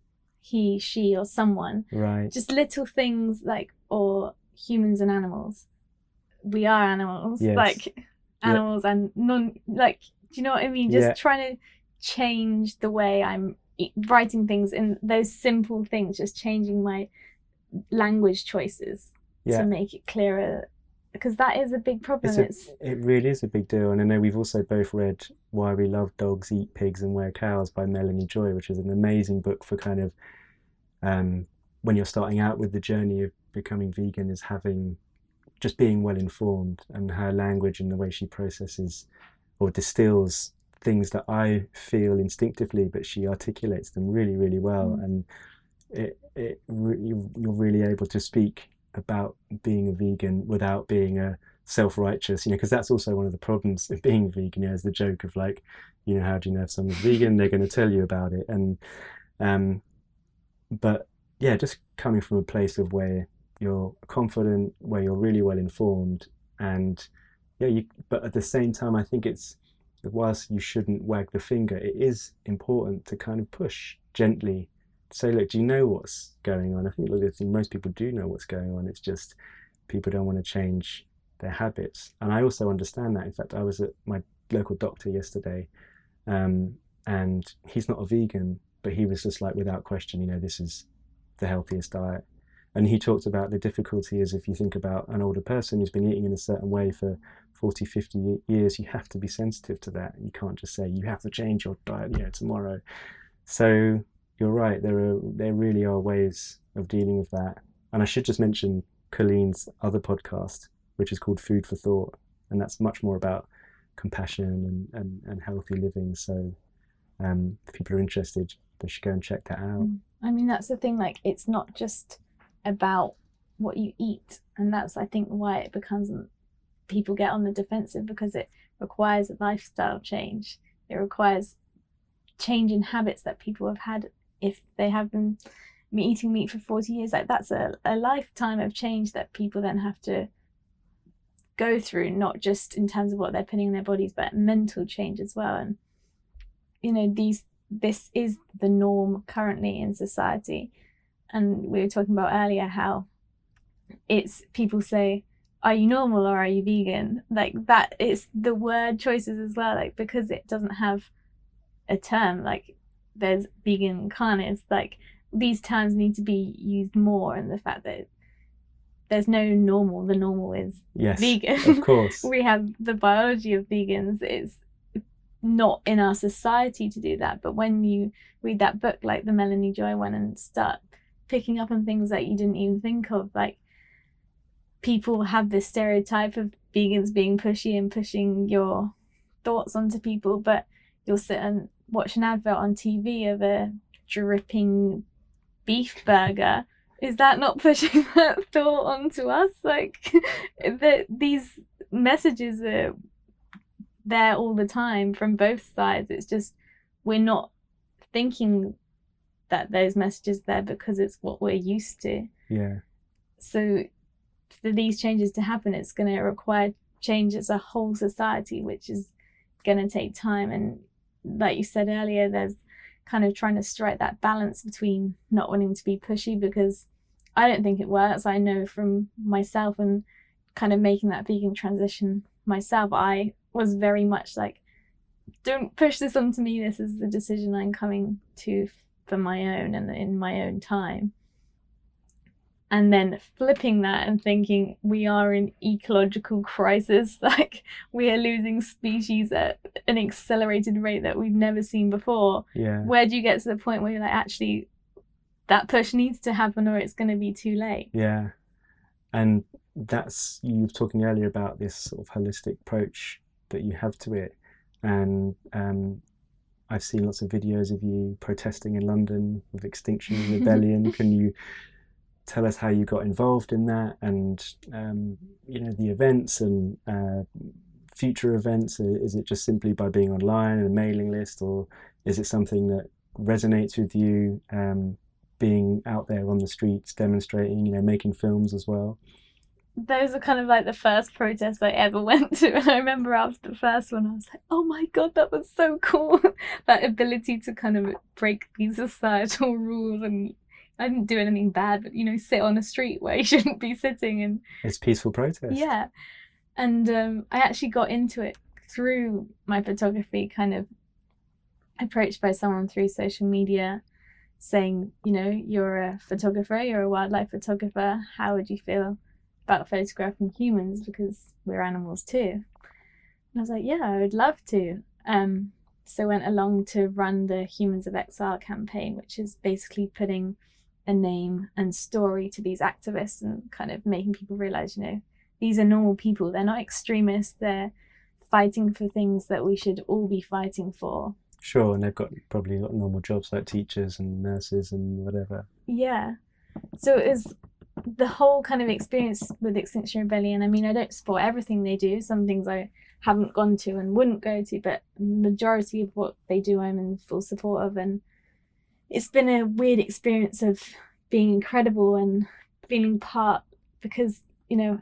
he, she, or someone. Right. Just little things like or humans and animals we are animals. Yes. Like animals yeah. and non like do you know what I mean? Just yeah. trying to change the way I'm writing things in those simple things, just changing my language choices yeah. to make it clearer. Because that is a big problem. It's a, it really is a big deal. And I know we've also both read Why We Love Dogs, Eat Pigs, and Wear Cows by Melanie Joy, which is an amazing book for kind of um, when you're starting out with the journey of becoming vegan, is having just being well informed and her language and the way she processes or distills things that I feel instinctively, but she articulates them really, really well. Mm. And it, it re- you're really able to speak about being a vegan without being a self-righteous, you know, because that's also one of the problems of being vegan. You know, is the joke of like, you know, how do you know if someone's vegan? They're going to tell you about it. And, um, but yeah, just coming from a place of where you're confident, where you're really well informed, and yeah, you, but at the same time, I think it's whilst you shouldn't wag the finger, it is important to kind of push gently. Say, look, do you know what's going on? I think look, most people do know what's going on. It's just people don't want to change their habits, and I also understand that. In fact, I was at my local doctor yesterday, um, and he's not a vegan, but he was just like, without question, you know, this is the healthiest diet and he talked about the difficulty is if you think about an older person who's been eating in a certain way for 40, 50 years, you have to be sensitive to that. You can't just say you have to change your diet, you know, tomorrow. So you're right. There are there really are ways of dealing with that. And I should just mention Colleen's other podcast, which is called Food for Thought, and that's much more about compassion and, and, and healthy living. So um, if people are interested, they should go and check that out. Mm. I mean, that's the thing. Like, it's not just about what you eat and that's i think why it becomes people get on the defensive because it requires a lifestyle change. It requires change in habits that people have had if they have been eating meat for 40 years. Like that's a, a lifetime of change that people then have to go through, not just in terms of what they're putting in their bodies, but mental change as well. And you know, these this is the norm currently in society. And we were talking about earlier how it's people say, Are you normal or are you vegan? Like that it's the word choices as well, like because it doesn't have a term, like there's vegan carne, like these terms need to be used more and the fact that there's no normal, the normal is yes, vegan. Of course. (laughs) we have the biology of vegans it's not in our society to do that. But when you read that book, like the Melanie Joy one, and start picking up on things that you didn't even think of, like people have this stereotype of vegans being pushy and pushing your thoughts onto people, but you'll sit and watch an advert on TV of a dripping beef burger. Is that not pushing (laughs) that thought onto us? Like (laughs) that these messages are there all the time from both sides. It's just we're not thinking that those messages there because it's what we're used to. Yeah. So for these changes to happen, it's going to require change as a whole society, which is going to take time. And like you said earlier, there's kind of trying to strike that balance between not wanting to be pushy because I don't think it works. I know from myself and kind of making that vegan transition myself, I was very much like, don't push this onto me. This is the decision I'm coming to for my own and in my own time. And then flipping that and thinking we are in ecological crisis, (laughs) like we are losing species at an accelerated rate that we've never seen before. Yeah. Where do you get to the point where you're like, actually, that push needs to happen or it's going to be too late? Yeah. And that's you were talking earlier about this sort of holistic approach that you have to it. And um, I've seen lots of videos of you protesting in London with Extinction (laughs) Rebellion. Can you tell us how you got involved in that and um, you know the events and uh, future events? Is it just simply by being online and a mailing list, or is it something that resonates with you? Um, being out there on the streets, demonstrating, you know, making films as well those are kind of like the first protests I ever (laughs) went to. And I remember after the first one, I was like, oh my God, that was so cool. (laughs) that ability to kind of break these societal (laughs) rules. And I didn't do anything bad, but, you know, sit on a street where you shouldn't be sitting. And it's peaceful protest. Yeah. And um, I actually got into it through my photography, kind of approached by someone through social media saying, you know, you're a photographer, you're a wildlife photographer. How would you feel? About photographing humans because we're animals too. And I was like, yeah, I would love to. Um, so went along to run the Humans of XR campaign, which is basically putting a name and story to these activists and kind of making people realize, you know, these are normal people. They're not extremists. They're fighting for things that we should all be fighting for. Sure, and they've got probably got normal jobs like teachers and nurses and whatever. Yeah. So it was the whole kind of experience with Extinction Rebellion, I mean, I don't support everything they do. Some things I haven't gone to and wouldn't go to, but majority of what they do, I'm in full support of. And it's been a weird experience of being incredible and feeling part because, you know,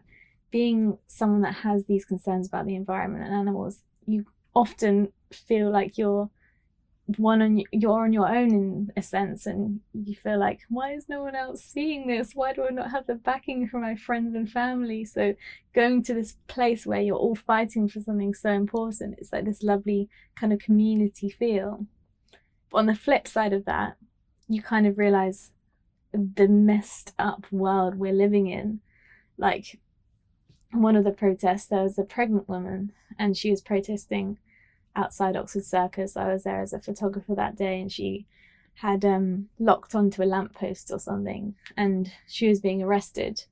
being someone that has these concerns about the environment and animals, you often feel like you're one on you're on your own in a sense and you feel like why is no one else seeing this? Why do i not have the backing from my friends and family? So going to this place where you're all fighting for something so important it's like this lovely kind of community feel. But on the flip side of that you kind of realize the messed up world we're living in. Like one of the protests there was a pregnant woman and she was protesting outside Oxford Circus. I was there as a photographer that day, and she had um, locked onto a lamppost or something, and she was being arrested.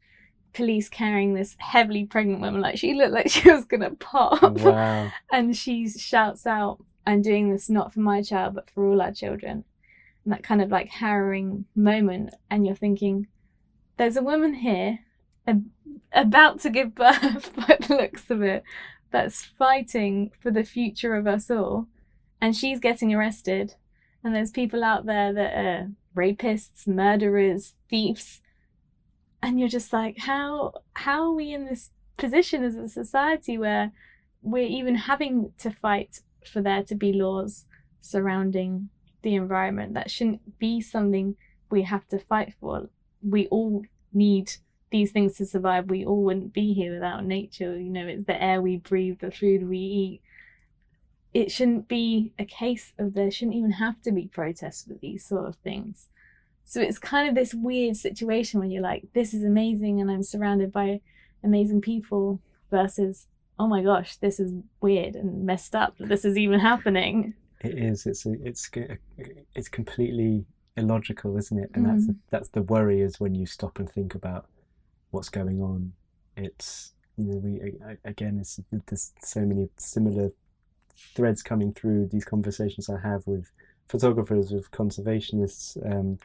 Police carrying this heavily pregnant woman, like she looked like (laughs) she was gonna pop. Wow. and she shouts out, "I'm doing this not for my child, but for all our children." And that kind of like harrowing moment, and you're thinking, "There's a woman here, a about to give birth (laughs) by the looks of it that's fighting for the future of us all. And she's getting arrested. And there's people out there that are rapists murderers thieves. And you're just like how how are we in this position as a society where we're even having to fight for there to be laws surrounding the environment? That shouldn't be something we have to fight for. We all need these things to survive. We all wouldn't be here without nature. You know, it's the air we breathe, the food we eat. It shouldn't be a case of there shouldn't even have to be protests for these sort of things. So it's kind of this weird situation where you're like, this is amazing and I'm surrounded by amazing people versus, oh my gosh, this is weird and messed up that this is even happening. It is. It's it's it's completely illogical, isn't it? And mm. that's the, that's the worry is when you stop and think about what's going on. It's you know we again it's there's so many similar threads coming through these conversations I have with photographers, with conservationists. Um,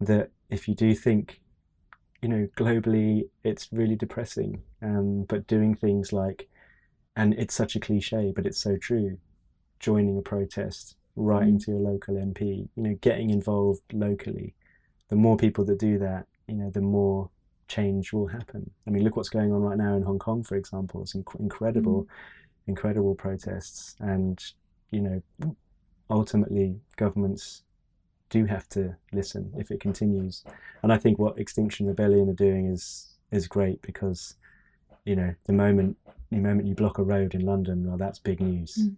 that if you do think, you know, globally it's really depressing, um, but doing things like, and it's such a cliche, but it's so true, joining a protest, writing mm. to your local MP, you know, getting involved locally. The more people that do that, you know, the more change will happen. I mean, look what's going on right now in Hong Kong, for example. It's inc- incredible, mm. incredible protests, and you know, ultimately, governments do have to listen if it continues. And I think what Extinction Rebellion are doing is is great because, you know, the moment the moment you block a road in London, well, that's big news. Mm.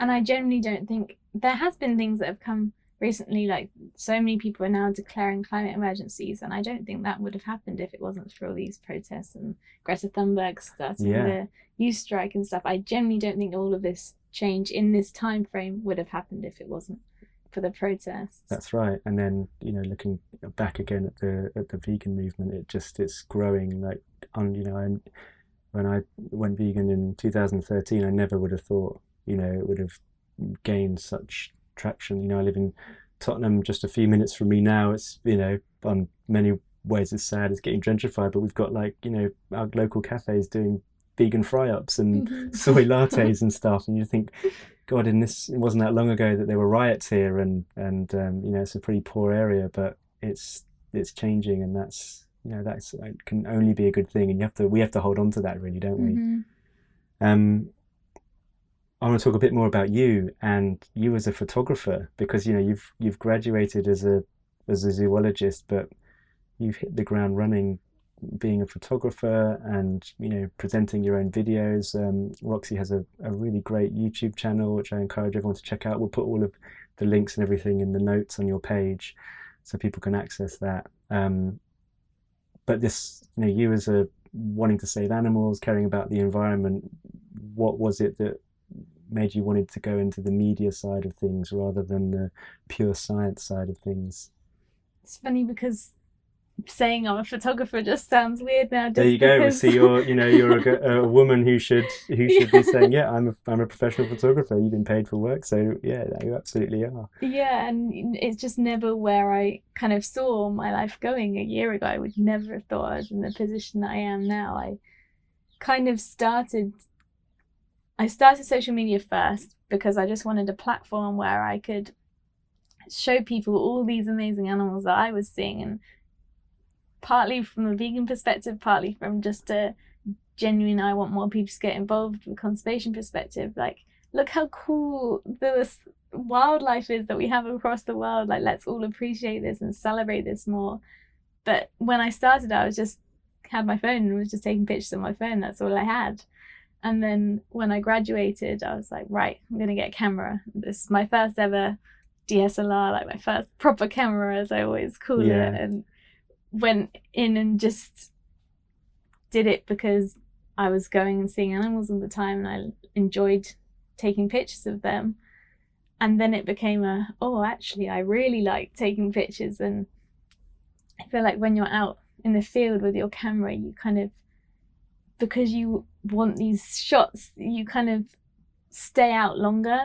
And I generally don't think there has been things that have come recently like so many people are now declaring climate emergencies and i don't think that would have happened if it wasn't for all these protests and greta thunberg starting yeah. the youth strike and stuff. I generally don't think all of this change in this time frame would have happened if it wasn't for the protests. That's right. And then you know looking back again at the at the vegan movement it just it's growing like on you know and when i went vegan in 2013 i never would have thought you know it would have gained such traction. You know, I live in Tottenham, just a few minutes from me now. It's you know, on many ways it's sad. It's getting gentrified, but we've got like you know our local cafes doing vegan fry ups and mm-hmm. (laughs) soy (laughs) lattes and stuff, and you think, God, in this it wasn't that long ago that there were riots here, and and um, you know it's a pretty poor area, but it's it's changing, and that's you know that's it can only be a good thing, and you have to we have to hold on to that really, don't we? Mm-hmm. Um, I want to talk a bit more about you and you as a photographer because you know you've you've graduated as a as a zoologist, but you've hit the ground running being a photographer and you know presenting your own videos. Um, Roxy has a, a really great YouTube channel which I encourage everyone to check out. We'll put all of the links and everything in the notes on your page so people can access that. Um, but this, you know, you as a wanting to save animals, caring about the environment, what was it that made you wanted to go into the media side of things rather than the pure science side of things? It's funny because saying I'm a photographer just sounds weird now. there you go. Because... See, you're you know you're a, (laughs) a, woman who should who should be saying, yeah, I'm a I'm a professional photographer. You've been paid for work, so yeah, you absolutely are. Yeah, and it's just never where I kind of saw my life going a year ago. I would never have thought I was in the position that I am now. I kind of started I started social media first because I just wanted a platform where I could show people all these amazing animals that I was seeing and partly from a vegan perspective, partly from just a genuine I want more people to get involved with conservation perspective. Like, look how cool this wildlife is that we have across the world. Like, let's all appreciate this and celebrate this more. But when I started, I was just had my phone and was just taking pictures on my phone. That's all I had. And then when I graduated, I was like, right, I'm gonna get a camera. This is my first ever DSLR, like my first proper camera, as I always call yeah. it, and went in and just did it because I was going and seeing animals all the time, and I enjoyed taking pictures of them. And then it became a, oh, actually, I really like taking pictures, and I feel like when you're out in the field with your camera, you kind of because you want these shots, you kind of stay out longer.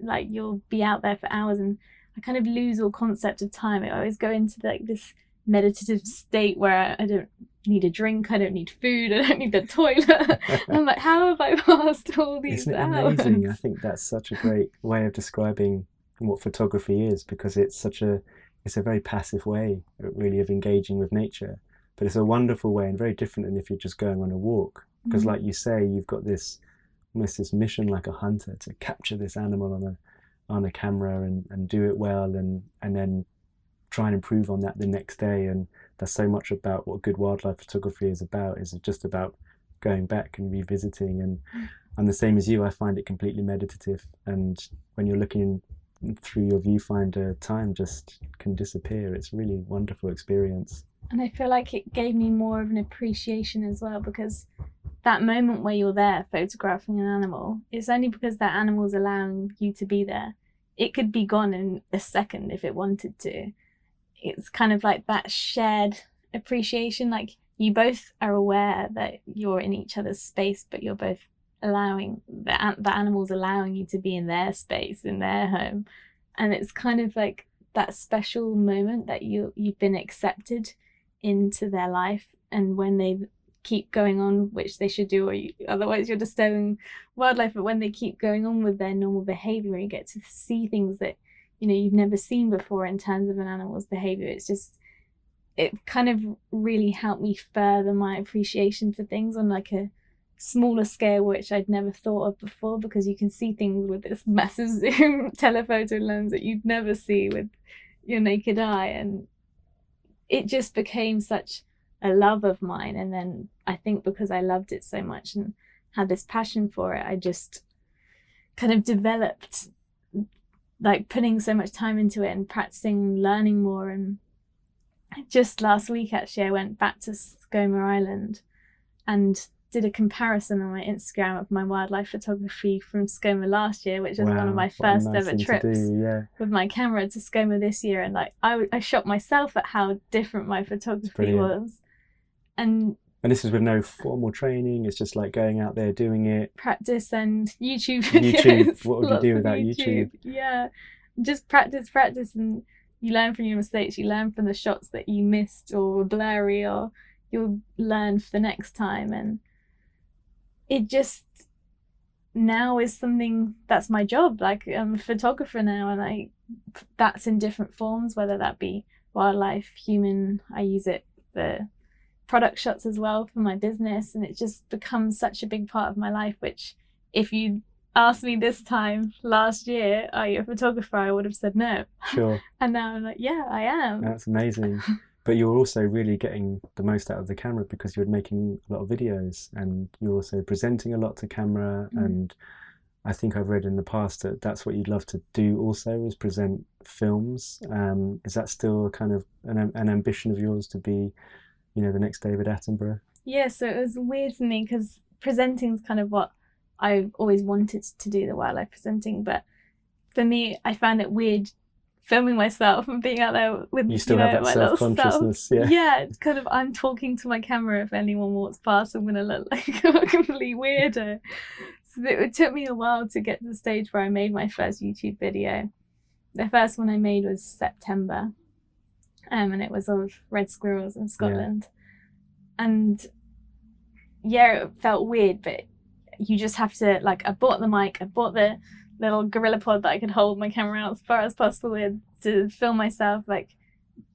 Like you'll be out there for hours, and I kind of lose all concept of time. I always go into like this meditative state where I don't need a drink. I don't need food. (laughs) I don't need the toilet. (laughs) I'm like, how have I (laughs) passed all these Isn't it hours? amazing? I think that's such a great way of describing what photography is because it's such a it's a very passive way really of engaging with nature but it's a wonderful way and very different than if you're just going on a walk because Mhm. like you say you've got this almost this mission like a hunter to capture this animal on a on a camera and, and do it well and and then try and improve on that the next day. And that's so much about what good wildlife photography is about is just about going back and revisiting. And I'm the same as you I find it completely meditative. And when you're looking through your viewfinder time just can disappear. It's a really wonderful experience And I feel like it gave me more of an appreciation as well because that moment where you're there photographing an animal, it's only because that animal's allowing you to be there. It could be gone in a second if it wanted to. It's kind of like that shared appreciation. Like you both are aware that you're in each other's space, but you're both allowing the, the animals allowing you to be in their space, in their home. And it's kind of like that special moment that you you've been accepted into their life and when they keep going on which they should do or you, otherwise you're disturbing wildlife but when they keep going on with their normal behavior you get to see things that you know you've never seen before in terms of an animal's behavior. It's just it kind of really helped me further my appreciation for things on like a smaller scale which I'd never thought of before because you can see things with this (laughs) massive zoom (laughs) telephoto lens that you'd never see with your naked eye and it just became such a love of mine. And then I think because I loved it so much and had this passion for it I just kind of developed like putting so much time into it and practicing learning more. And just last week actually I went back to Skomer Island and did a comparison on my Instagram of my wildlife photography from Skomer last year, which was one of my first nice ever trips do, yeah with my camera to Skomer this year, and like I, I shocked myself at how different my photography was, and and this is with no formal training it's just like going out there doing it practice and YouTube YouTube, videos. what would you (laughs) do without YouTube? Yeah, just practice, practice, and you learn from your mistakes. You learn from the shots that you missed or were blurry, or you'll learn for the next time. And it just now is something that's my job. Like I'm a photographer now, and I that's in different forms, whether that be wildlife, human. I use it for product shots as well for my business, and it just becomes such a big part of my life. Which, if you asked me this time last year, are you a photographer? I would have said no. sure (laughs) And now I'm like, yeah, I am. That's amazing. (laughs) But you're also really getting the most out of the camera because you're making a lot of videos and you're also presenting a lot to camera. Mm. And I think I've read in the past that that's what you'd love to do also is present films. Um, is that still a kind of an, an ambition of yours to be, you know, the next David Attenborough? Yeah, so it was weird for me because presenting is kind of what I've always wanted to do, the wildlife presenting. But for me, I found it weird filming myself and being out there with You still you know, have that self. self-consciousness, yeah. Yeah, it's kind of I'm talking to my camera. If anyone walks past, I'm gonna look like (laughs) a complete weirdo. So it, took me a while to get to the stage where I made my first YouTube video. The first one I made was September, um, and it was of red squirrels in Scotland. And yeah, it felt weird, but you just have to like. I bought the mic, I bought the little gorilla pod that I could hold my camera out as far as possible with to film myself. Like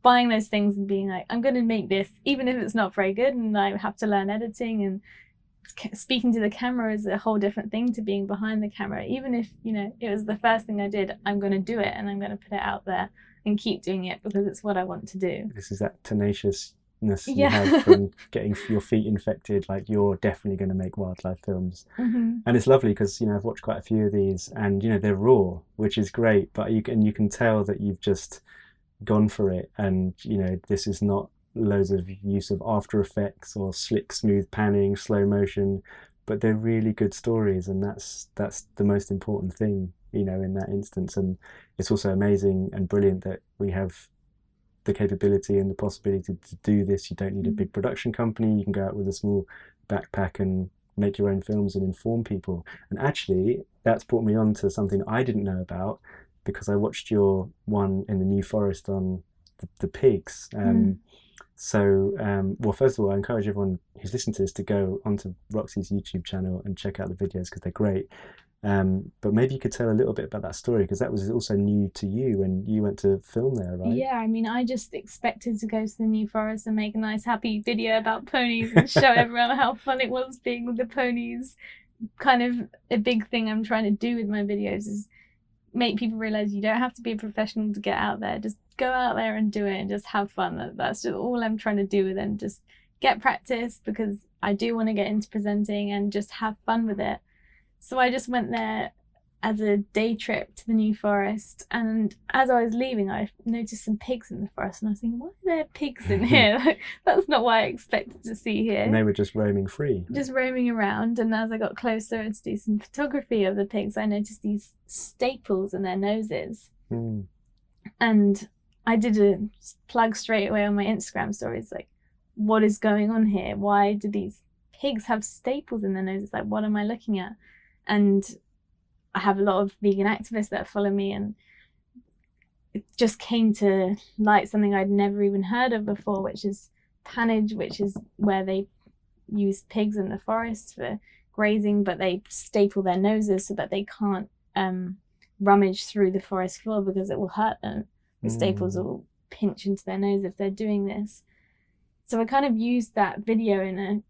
buying those things and being like, I'm going to make this, even if it's not very good, and I have to learn editing and speaking to the camera is a whole different thing to being behind the camera. Even if you know it was the first thing I did, I'm going to do it and I'm going to put it out there and keep doing it because it's what I want to do. This is that tenaciousness you Yeah. have from (laughs) getting your feet infected. Like you're definitely going to make wildlife films. hmm and it's lovely because you know I've watched quite a few of these, and you know they're raw, which is great. But you can you can tell that you've just gone for it, and you know this is not loads of use of After Effects or slick, smooth panning, slow motion, but they're really good stories, and that's that's the most important thing, you know, in that instance. And it's also amazing and brilliant that we have the capability and the possibility to do this. You don't need a Mm. big production company. You can go out with a small backpack and make your own films and inform people. And actually, that's brought me on to something I didn't know about because I watched your one in the New Forest on the, the pigs. Um, so, um, well, first of all, I encourage everyone who's listening to this to go onto Roxy's YouTube channel and check out the videos because they're great. Um, but maybe you could tell a little bit about that story because that was also new to you when you went to film there, right? Yeah, I mean, I just expected to go to the New Forest and make a nice, happy video about ponies and show (laughs) everyone how fun it was being with the ponies. Kind of a big thing I'm trying to do with my videos is make people realize you don't have to be a professional to get out there. Just go out there and do it and just have fun. That's just all I'm trying to do with them. Just get practice because I do want to get into presenting and just have fun with it. So I just went there as a day trip to the New Forest. And as I was leaving, I noticed some pigs in the forest, and I was thinking, why are there pigs in (laughs) here? like, that's not what I expected to see here. And they were just roaming free. Just roaming around. And as I got closer and to do some photography of the pigs, I noticed these staples in their noses. Mm. And I did a plug straight away on my Instagram stories, like, what is going on here? Why do these pigs have staples in their noses? Like, what am I looking at? And I have a lot of vegan activists that follow me, and it just came to light something I'd never even heard of before, which is pannage, which is where they use pigs in the forest for grazing, but they staple their noses so that they can't um, rummage through the forest floor because it will hurt them. The mm. staples will pinch into their nose if they're doing this. So I kind of used that video in a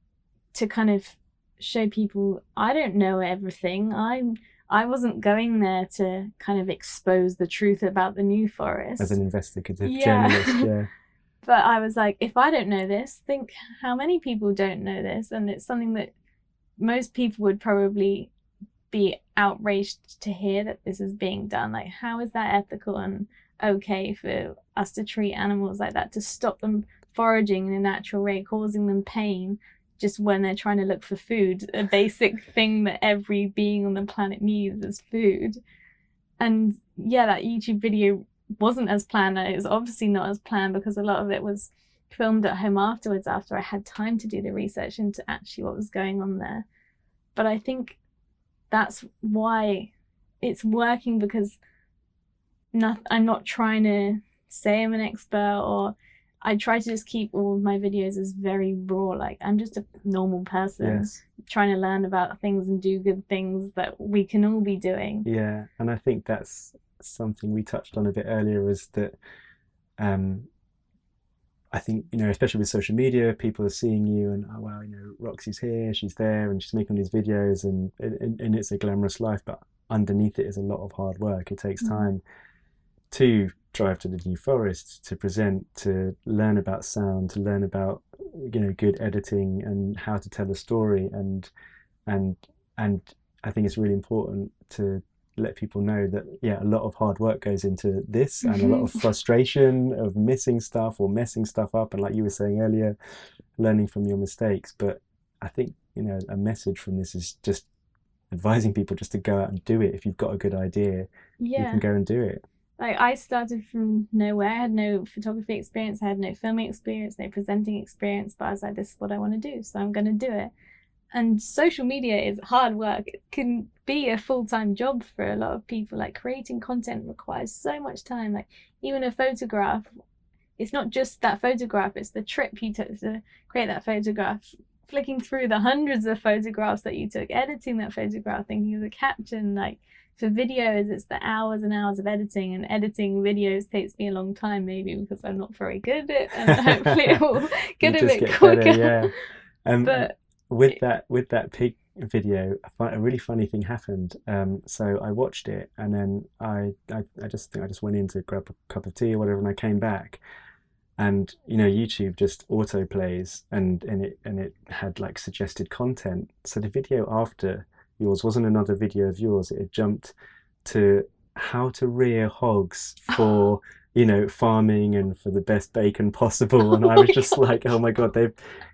to kind of show people I don't know everything. I'm I wasn't going there to kind of expose the truth about the New Forest. As an investigative yeah. journalist, yeah. (laughs) but I was like, if I don't know this, think how many people don't know this, and it's something that most people would probably be outraged to hear that this is being done. Like, how is that ethical and okay for us to treat animals like that, to stop them foraging in a natural way, causing them pain, just when they're trying to look for food, a basic thing that every being on the planet needs is food. And yeah, that YouTube video wasn't as planned. It was obviously not as planned because a lot of it was filmed at home afterwards after I had time to do the research into actually what was going on there. But I think that's why it's working because not, I'm not trying to say I'm an expert or I try to just keep all of my videos as very raw. Like I'm just a normal person yes. trying to learn about things and do good things that we can all be doing. Yeah, and I think that's something we touched on a bit earlier. Is that um, I think you know, especially with social media, people are seeing you and oh wow, you know, Roxy's here, she's there, and she's making these videos, and and, and it's a glamorous life, but underneath it is a lot of hard work. It takes mm-hmm. time to drive to the New Forest to present, to learn about sound, to learn about you know good editing and how to tell a story, and and and I think it's really important to let people know that yeah a lot of hard work goes into this and a lot of mm-hmm. (laughs) frustration of missing stuff or messing stuff up. And like you were saying earlier learning from your mistakes. But i think you know a message from this is just advising people just to go out and do it. If you've got a good idea yeah. you can go and do it like I started from nowhere. I had no photography experience, I had no filming experience, no presenting experience, but I was like, this is what I want to do, so I'm going to do it. And social media is hard work. It can be a full time job for a lot of people. Like creating content requires so much time. Like even a photograph, it's not just that photograph, it's the trip you took to create that photograph, flicking through the hundreds of photographs that you took, editing that photograph, thinking of the caption, like for videos it's the hours and hours of editing and editing videos takes me a long time maybe because i'm not very good at it and (laughs) hopefully it will get a bit get quicker. better, yeah. Um, but with that with that pig video a, really funny thing happened. Um, so i watched it and then I, I i just think i just went in to grab a cup of tea or whatever and i came back. And you know youtube just auto plays and and it and it had like suggested content. So the video after yours wasn't another video of yours. It had jumped to how to rear hogs for (gasps) you know farming and for the best bacon possible and oh i was just God. (laughs) like oh my god they've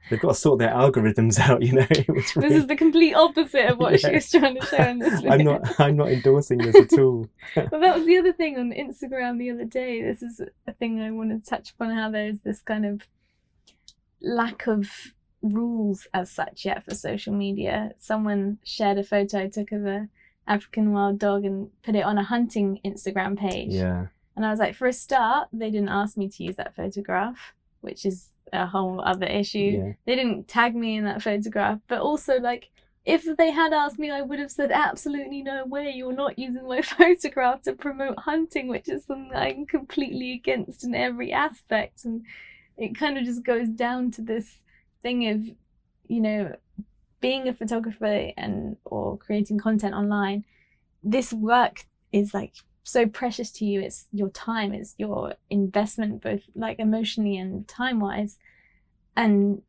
they've got to sort their algorithms (laughs) out you know really... this is the complete opposite of what (laughs) yeah. she was trying to say in this video. i'm not i'm not endorsing this at all well that was the other thing on instagram the other day this is a thing i want to touch upon how there's this kind of lack of rules as such yet for social media. Someone shared a photo I took of a African wild dog and put it on a hunting Instagram page. Yeah. And I was like, for a start, they didn't ask me to use that photograph, which is a whole other issue. Yeah. They didn't tag me in that photograph, but also like if they had asked me, I would have said absolutely no way. You're not using my (laughs) photograph to promote hunting, which is something I'm completely against in every aspect. And it kind of just goes down to this thing of, you know, being a photographer and or creating content online. This work is like so precious to you. It's your time, it's your investment, both like emotionally and time wise. And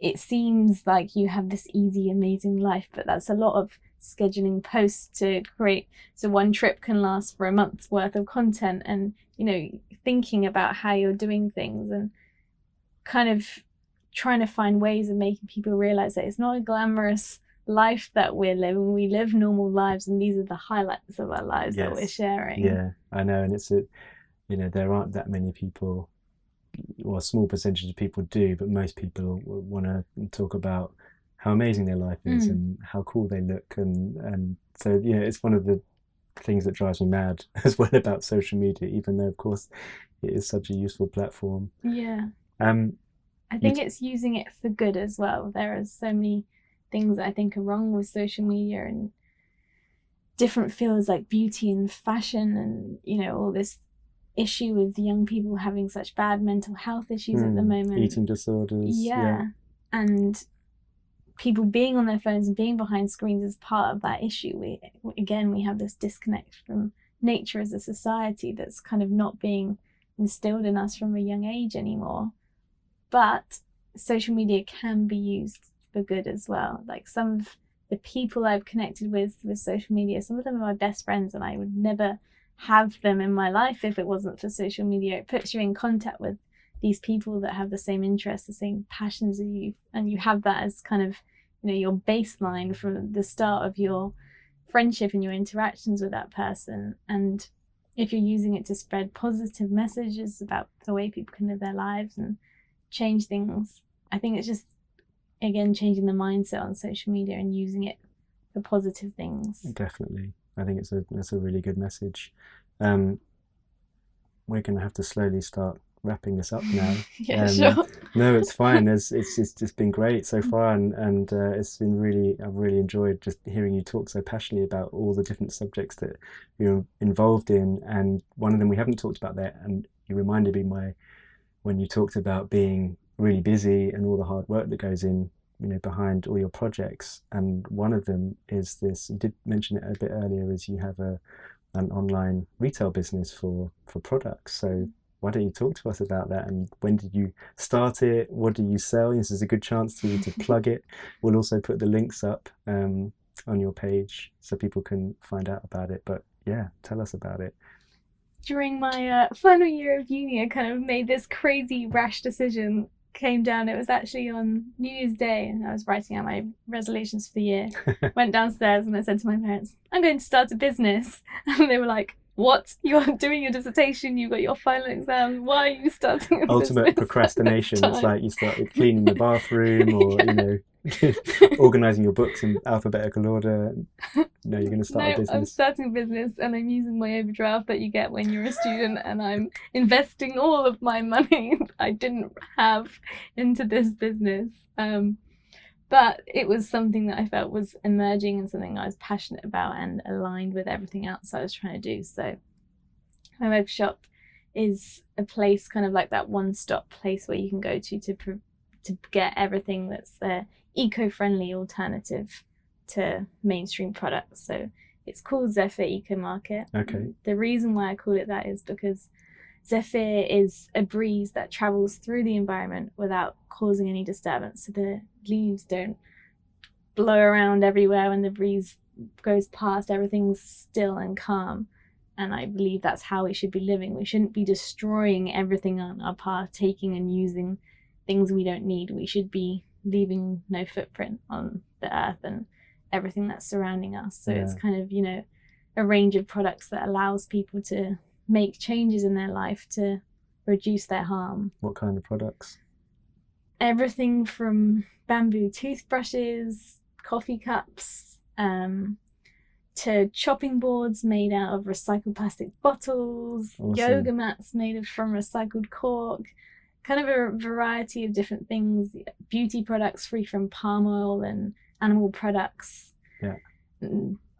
it seems like you have this easy, amazing life, but that's a lot of scheduling posts to create. So one trip can last for a month's worth of content and, you know, thinking about how you're doing things and kind of trying to find ways of making people realize that it's not a glamorous life that we're living. We live normal lives, and these are the highlights of our lives that we're sharing. Yeah, I know, and it's a, you know, there aren't that many people, or a small percentage of people do, but most people want to talk about how amazing their life is Mm. and how cool they look, and and so you know, it's one of the things that drives me mad (laughs) as well about social media, even though of course it is such a useful platform. Yeah. Um, I think it's using it for good as well. There are so many things that I think are wrong with social media and different fields like beauty and fashion and you know all this issue with young people having such bad mental health issues at the mm, moment. eating disorders. yeah. And people being on their phones and being behind screens is part of that issue. We again we have this disconnect from nature as a society that's kind of not being instilled in us from a young age anymore. But social media can be used for good as well. Like some of the people I've connected with with social media, some of them are my best friends, and I would never have them in my life if it wasn't for social media. It puts you in contact with these people that have the same interests, the same passions as you, and you have that as kind of you know your baseline from the start of your friendship and your interactions with that person. And if you're using it to spread positive messages about the way people can live their lives and change things, I think it's just again changing the mindset on social media and using it for positive things. Definitely. I think it's a that's a really good message. Um, we're going to have to slowly start wrapping this up now. (laughs) yeah, Um, sure. No, it's (laughs) fine. It's it's it's just been great so far, and and uh, it's been really I've really enjoyed just hearing you talk so passionately about all the different subjects that you're involved in. And one of them we haven't talked about there, and you reminded me my when you talked about being really busy and all the hard work that goes in, you know, behind all your projects. And one of them is this. You did mention it a bit earlier. Is you have a an online retail business for for products. So why don't you talk to us about that and when did you start it? What do you sell? This is a good chance to to (laughs) plug it. We'll also put the links up um, on your page so people can find out about it. But yeah, tell us about it. During my uh, final year of uni, I kind of made this crazy rash decision. Came down. It was actually on New Year's Day, and I was writing out my resolutions for the year. (laughs) Went downstairs and I said to my parents, "I'm going to start a business," (laughs) and they were like, "What? You're doing your dissertation. You've got your final exam. Why are you starting a Ultimate business?" procrastination. It's like you started cleaning the bathroom (laughs) or you know (laughs) organizing your books in alphabetical order. No, you're going to start a business. no, a I'm starting a business and I'm using my overdraft that you get when you're a student and I'm investing all of my money (laughs) I didn't have into this business. Um, but it was something that I felt was emerging and something I was passionate about and aligned with everything else I was trying to do. So my web shop is a place kind of like that one-stop place where you can go to to to get everything that's the eco-friendly alternative to mainstream products. So it's called Zephyr Eco Market. Okay. The reason why I call it that is because Zephyr is a breeze that travels through the environment without causing any disturbance. So the leaves don't blow around everywhere when the breeze goes past. Everything's still and calm. And I believe that's how we should be living. We shouldn't be destroying everything on our path, taking and using things we don't need. We should be leaving no footprint on the earth and everything that's surrounding us. So it's kind of, you know, a range of products that allows people to make changes in their life to reduce their harm. What kind of products? Everything from bamboo toothbrushes, coffee cups, um, to chopping boards made out of recycled plastic bottles, Awesome. yoga mats made of from recycled cork, kind of a variety of different things beauty products free from palm oil and animal products. Yeah.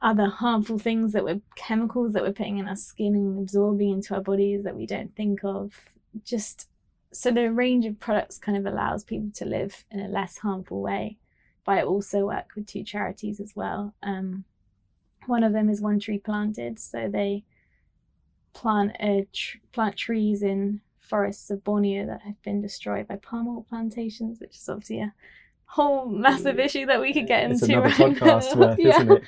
Other harmful things that we're chemicals that we're putting in our skin and absorbing into our bodies that we don't think of. Just so the range of products kind of allows people to live in a less harmful way. But I also work with two charities as well. Um, one of them is One Tree Planted, so they plant a tr- plant trees in forests of Borneo that have been destroyed by palm oil plantations, which is obviously a whole massive issue that we could get It's into. another right podcast now. worth, (laughs) Yeah. isn't it?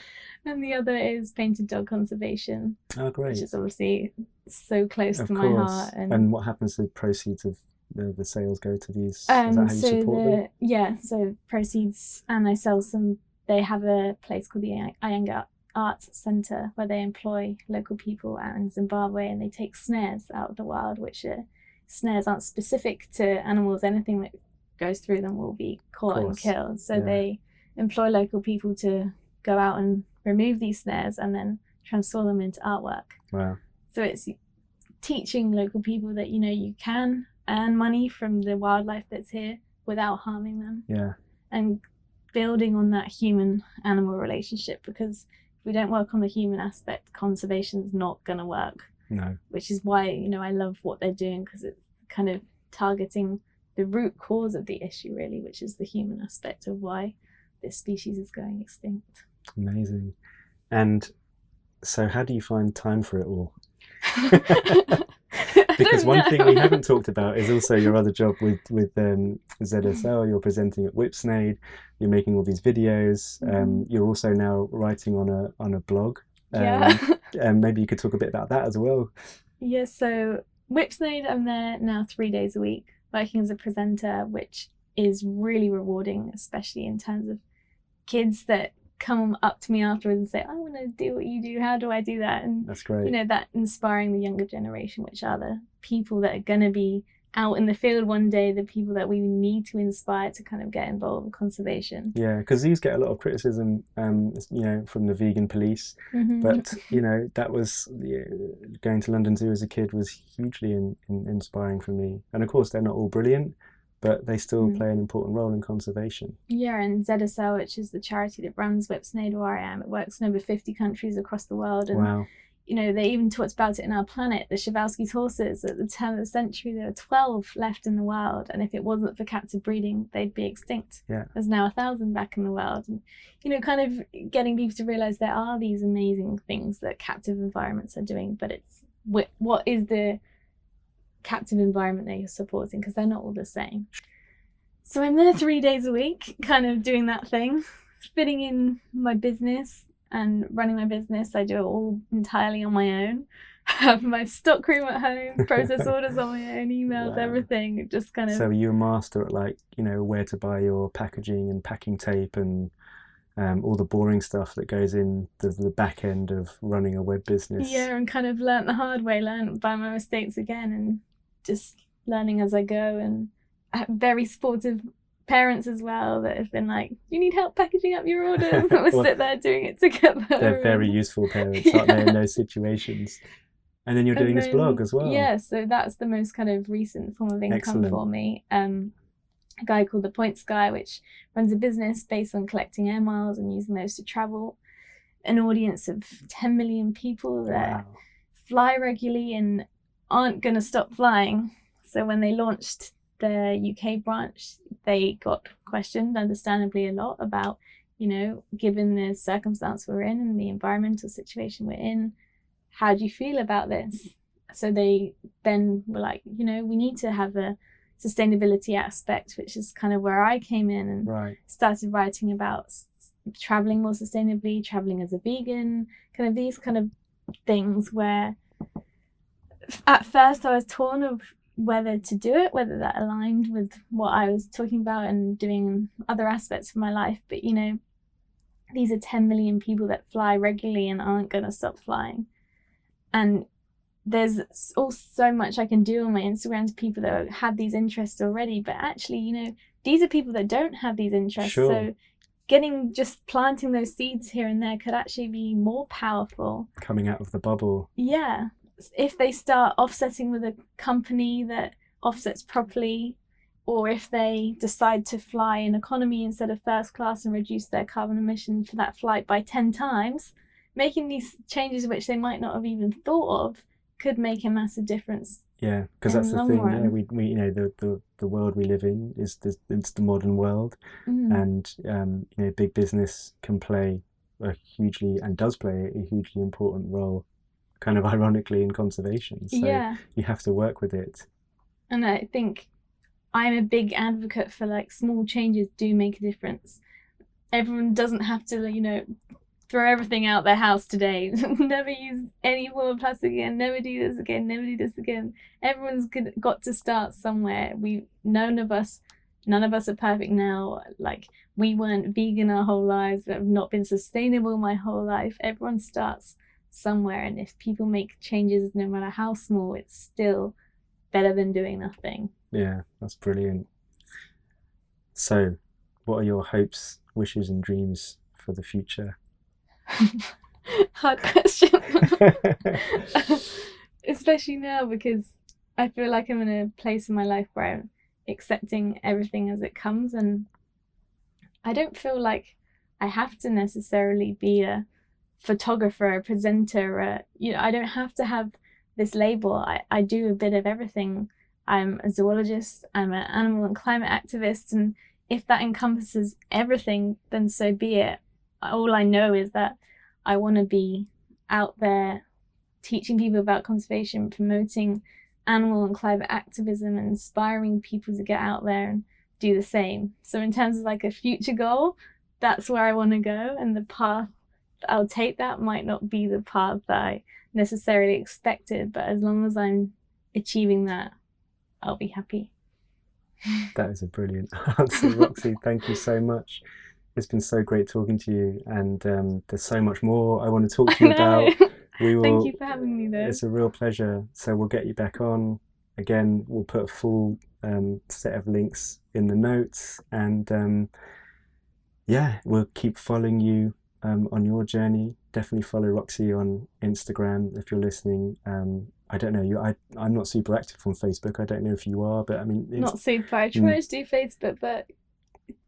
And the other is painted dog conservation, Oh, great. which is obviously so close Of to my heart. And, what happens to the proceeds of the, the sales go to these? is Um, that how you so support the them? yeah, so proceeds, and I sell some. They have a place called the Iganyana Arts Center where they employ local people out in Zimbabwe, and they take snares out of the wild, which are snares aren't specific to animals. Anything that goes through them will be caught and killed. So Yeah. they employ local people to go out and remove these snares and then transform them into artwork. Wow. So it's teaching local people that you know you can earn money from the wildlife that's here without harming them Yeah. and building on that human animal relationship because if we don't work on the human aspect conservation's not going to work No. which is why you know I love what they're doing because it's kind of targeting the root cause of the issue really which is the human aspect of why this species is going extinct Amazing. And so, how do you find time for it all? (laughs) Because one thing we haven't talked about is also your other job with with um, ZSL. You're presenting at Whipsnade. You're making all these videos. Um, Mhm. you're also now writing on a on a blog. Um, yeah (laughs) and maybe you could talk a bit about that as well. Yeah, so Whipsnade, I'm there now three days a week, working as a presenter, which is really rewarding, especially in terms of kids that come up to me afterwards and say, I want to do what you do. How do I do that? And, That's great. you know, that inspiring the younger generation, which are the people that are going to be out in the field one day, the people that we need to inspire to kind of get involved with conservation. yeah, because these get a lot of criticism, um, you know, from the vegan police. Mhm. But you know, that was going to London Zoo as a kid was hugely in, in, inspiring for me. And of course, they're not all brilliant, but they still Mm. play an important role in conservation. Yeah, and ZSL, which is the charity that runs Whipsnade where I am, it works in over 50 countries across the world. And Wow. You know, they even talked about it in our planet. The Przewalski's horses at the turn of the century, there were 12 left in the world. and if it wasn't for captive breeding, they'd be extinct. Yeah. There's now a thousand back in the world. And, you know, kind of getting people to realize there are these amazing things that captive environments are doing, but it's wh- what is the captive environment that you're supporting because they're not all the same. So I'm there three days a week, kind of doing that thing, fitting in my business and running my business. I do it all entirely on my own. (laughs) Have my stock room at home, process (laughs) orders on my own, emails, Wow. everything. Just kind of So you're a master at like you know where to buy your packaging and packing tape and um, all the boring stuff that goes in the, the back end of running a web business. yeah, and kind of learnt the hard way, learnt by my mistakes again, and just learning as I go. And very supportive parents as well that have been like, "You need help packaging up your orders?" (laughs) and we'll Well, sit there doing it together. They're very useful parents, (laughs) aren't they, in those situations? And then you're doing And this blog as well. Yeah, so that's the most kind of recent form of income Excellent. for me. Um, a guy called the Points Guy, which runs a business based on collecting air miles and using those to travel. An audience of 10 million people that Wow. fly regularly and aren't going to stop flying. So when they launched the UK branch, they got questioned, understandably, a lot about, you know, given the circumstance we're in and the environmental situation we're in, how do you feel about this? So they then were like, you know, we need to have a sustainability aspect, which is kind of where I came in and Right. started writing about s- traveling more sustainably, traveling as a vegan, kind of these kind of things where at first I was torn of whether to do it, whether that aligned with what I was talking about and doing other aspects of my life. But you know, these are 10 million people that fly regularly and aren't going to stop flying. And there's all so much I can do on my Instagram to people that have these interests already. But actually, you know, these are people that don't have these interests. Sure. So getting just planting those seeds here and there could actually be more powerful. Coming out of the bubble. Yeah. If they start offsetting with a company that offsets properly, or if they decide to fly in economy instead of first class and reduce their carbon emission for that flight by 10 times, making these changes which they might not have even thought of could make a massive difference. Yeah, because that's the, the thing. Yeah, we, we, you know, the, the, the world we live in is the, it's the modern world, mm. and um, you know, big business can play a hugely and does play a hugely important role, kind of (laughs) ironically in conservation. So yeah. you have to work with it. And I think I'm a big advocate for like small changes do make a difference. Everyone doesn't have to, you know, throw everything out their house today. (laughs) never use any form of plastic again. Never do this again. Never do this again. Everyone's got to start somewhere. We none of us, none of us are perfect now. Like we weren't vegan our whole lives. I've not been sustainable my whole life. Everyone starts somewhere, and if people make changes, no matter how small, it's still better than doing nothing. Yeah, that's brilliant. So, what are your hopes, wishes, and dreams for the future? (laughs) Hard question. (laughs) Especially now because I feel like I'm in a place in my life where I'm accepting everything as it comes and I don't feel like I have to necessarily be a photographer, presenter, a, you know, I don't have to have this label. I, I do a bit of everything. I'm a zoologist, I'm an animal and climate activist, and if that encompasses everything, then so be it all I know is that I want to be out there teaching people about conservation, promoting animal and climate activism, and inspiring people to get out there and do the same. So, in terms of like a future goal, that's where I want to go, and the path I'll take that might not be the path that I necessarily expected, but as long as I'm achieving that, I'll be happy. (laughs) That is a brilliant (laughs) answer, Roxy. Thank you so much. It's been so great talking to you, and um, there's so much more I want to talk (laughs) to you about. We will, Thank you for having me there. It's a real pleasure. So we'll get you back on. Again, we'll put a full um, set of links in the notes, and um, yeah, we'll keep following you um, on your journey. Definitely follow Roxy on Instagram if you're listening. Um, I don't know you. I I'm not super active on Facebook. I don't know if you are, but I mean, not super. I try mm. to do Facebook, but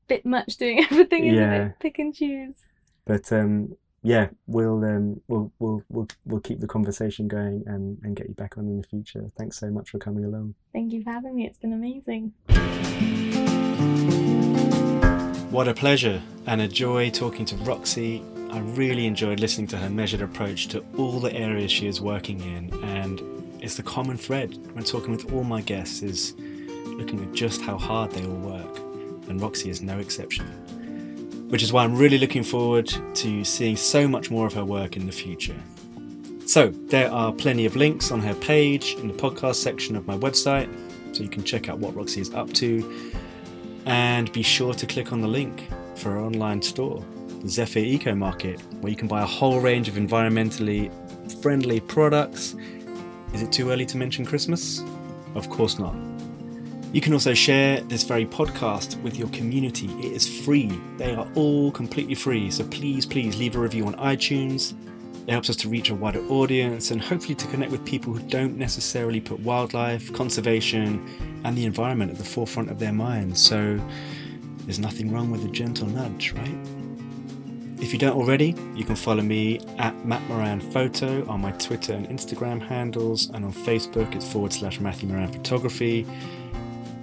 bit much doing (laughs) everything, isn't yeah. it? Pick and choose. But um, yeah, we'll um, we'll we'll we'll we'll keep the conversation going and and get you back on in the future. Thanks so much for coming along. Thank you for having me. It's been amazing. What a pleasure and a joy talking to Roxy. I really enjoyed listening to her measured approach to all the areas she is working in, and it's the common thread when talking with all my guests is looking at just how hard they all work and Roxy is no exception. Which is why I'm really looking forward to seeing so much more of her work in the future. So, there are plenty of links on her page in the podcast section of my website, so you can check out what Roxy is up to. And be sure to click on the link for our online store, Zephyr Eco Market, where you can buy a whole range of environmentally friendly products. Is it too early to mention Christmas? Of course not. You can also share this very podcast with your community. It is free. They are all completely free. So please, please leave a review on iTunes. It helps us to reach a wider audience and hopefully to connect with people who don't necessarily put wildlife, conservation, and the environment at the forefront of their minds. So there's nothing wrong with a gentle nudge, right? If you don't already, you can follow me at Matt Maran Photo on my Twitter and Instagram handles, and on Facebook it's forward slash Matthew Maran Photography.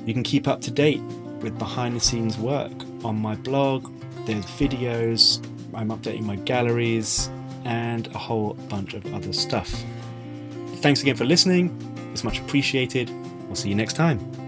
You can keep up to date with behind the scenes work on my blog. There's videos, I'm updating my galleries, and a whole bunch of other stuff. Thanks again for listening. It's much appreciated. We'll see you next time.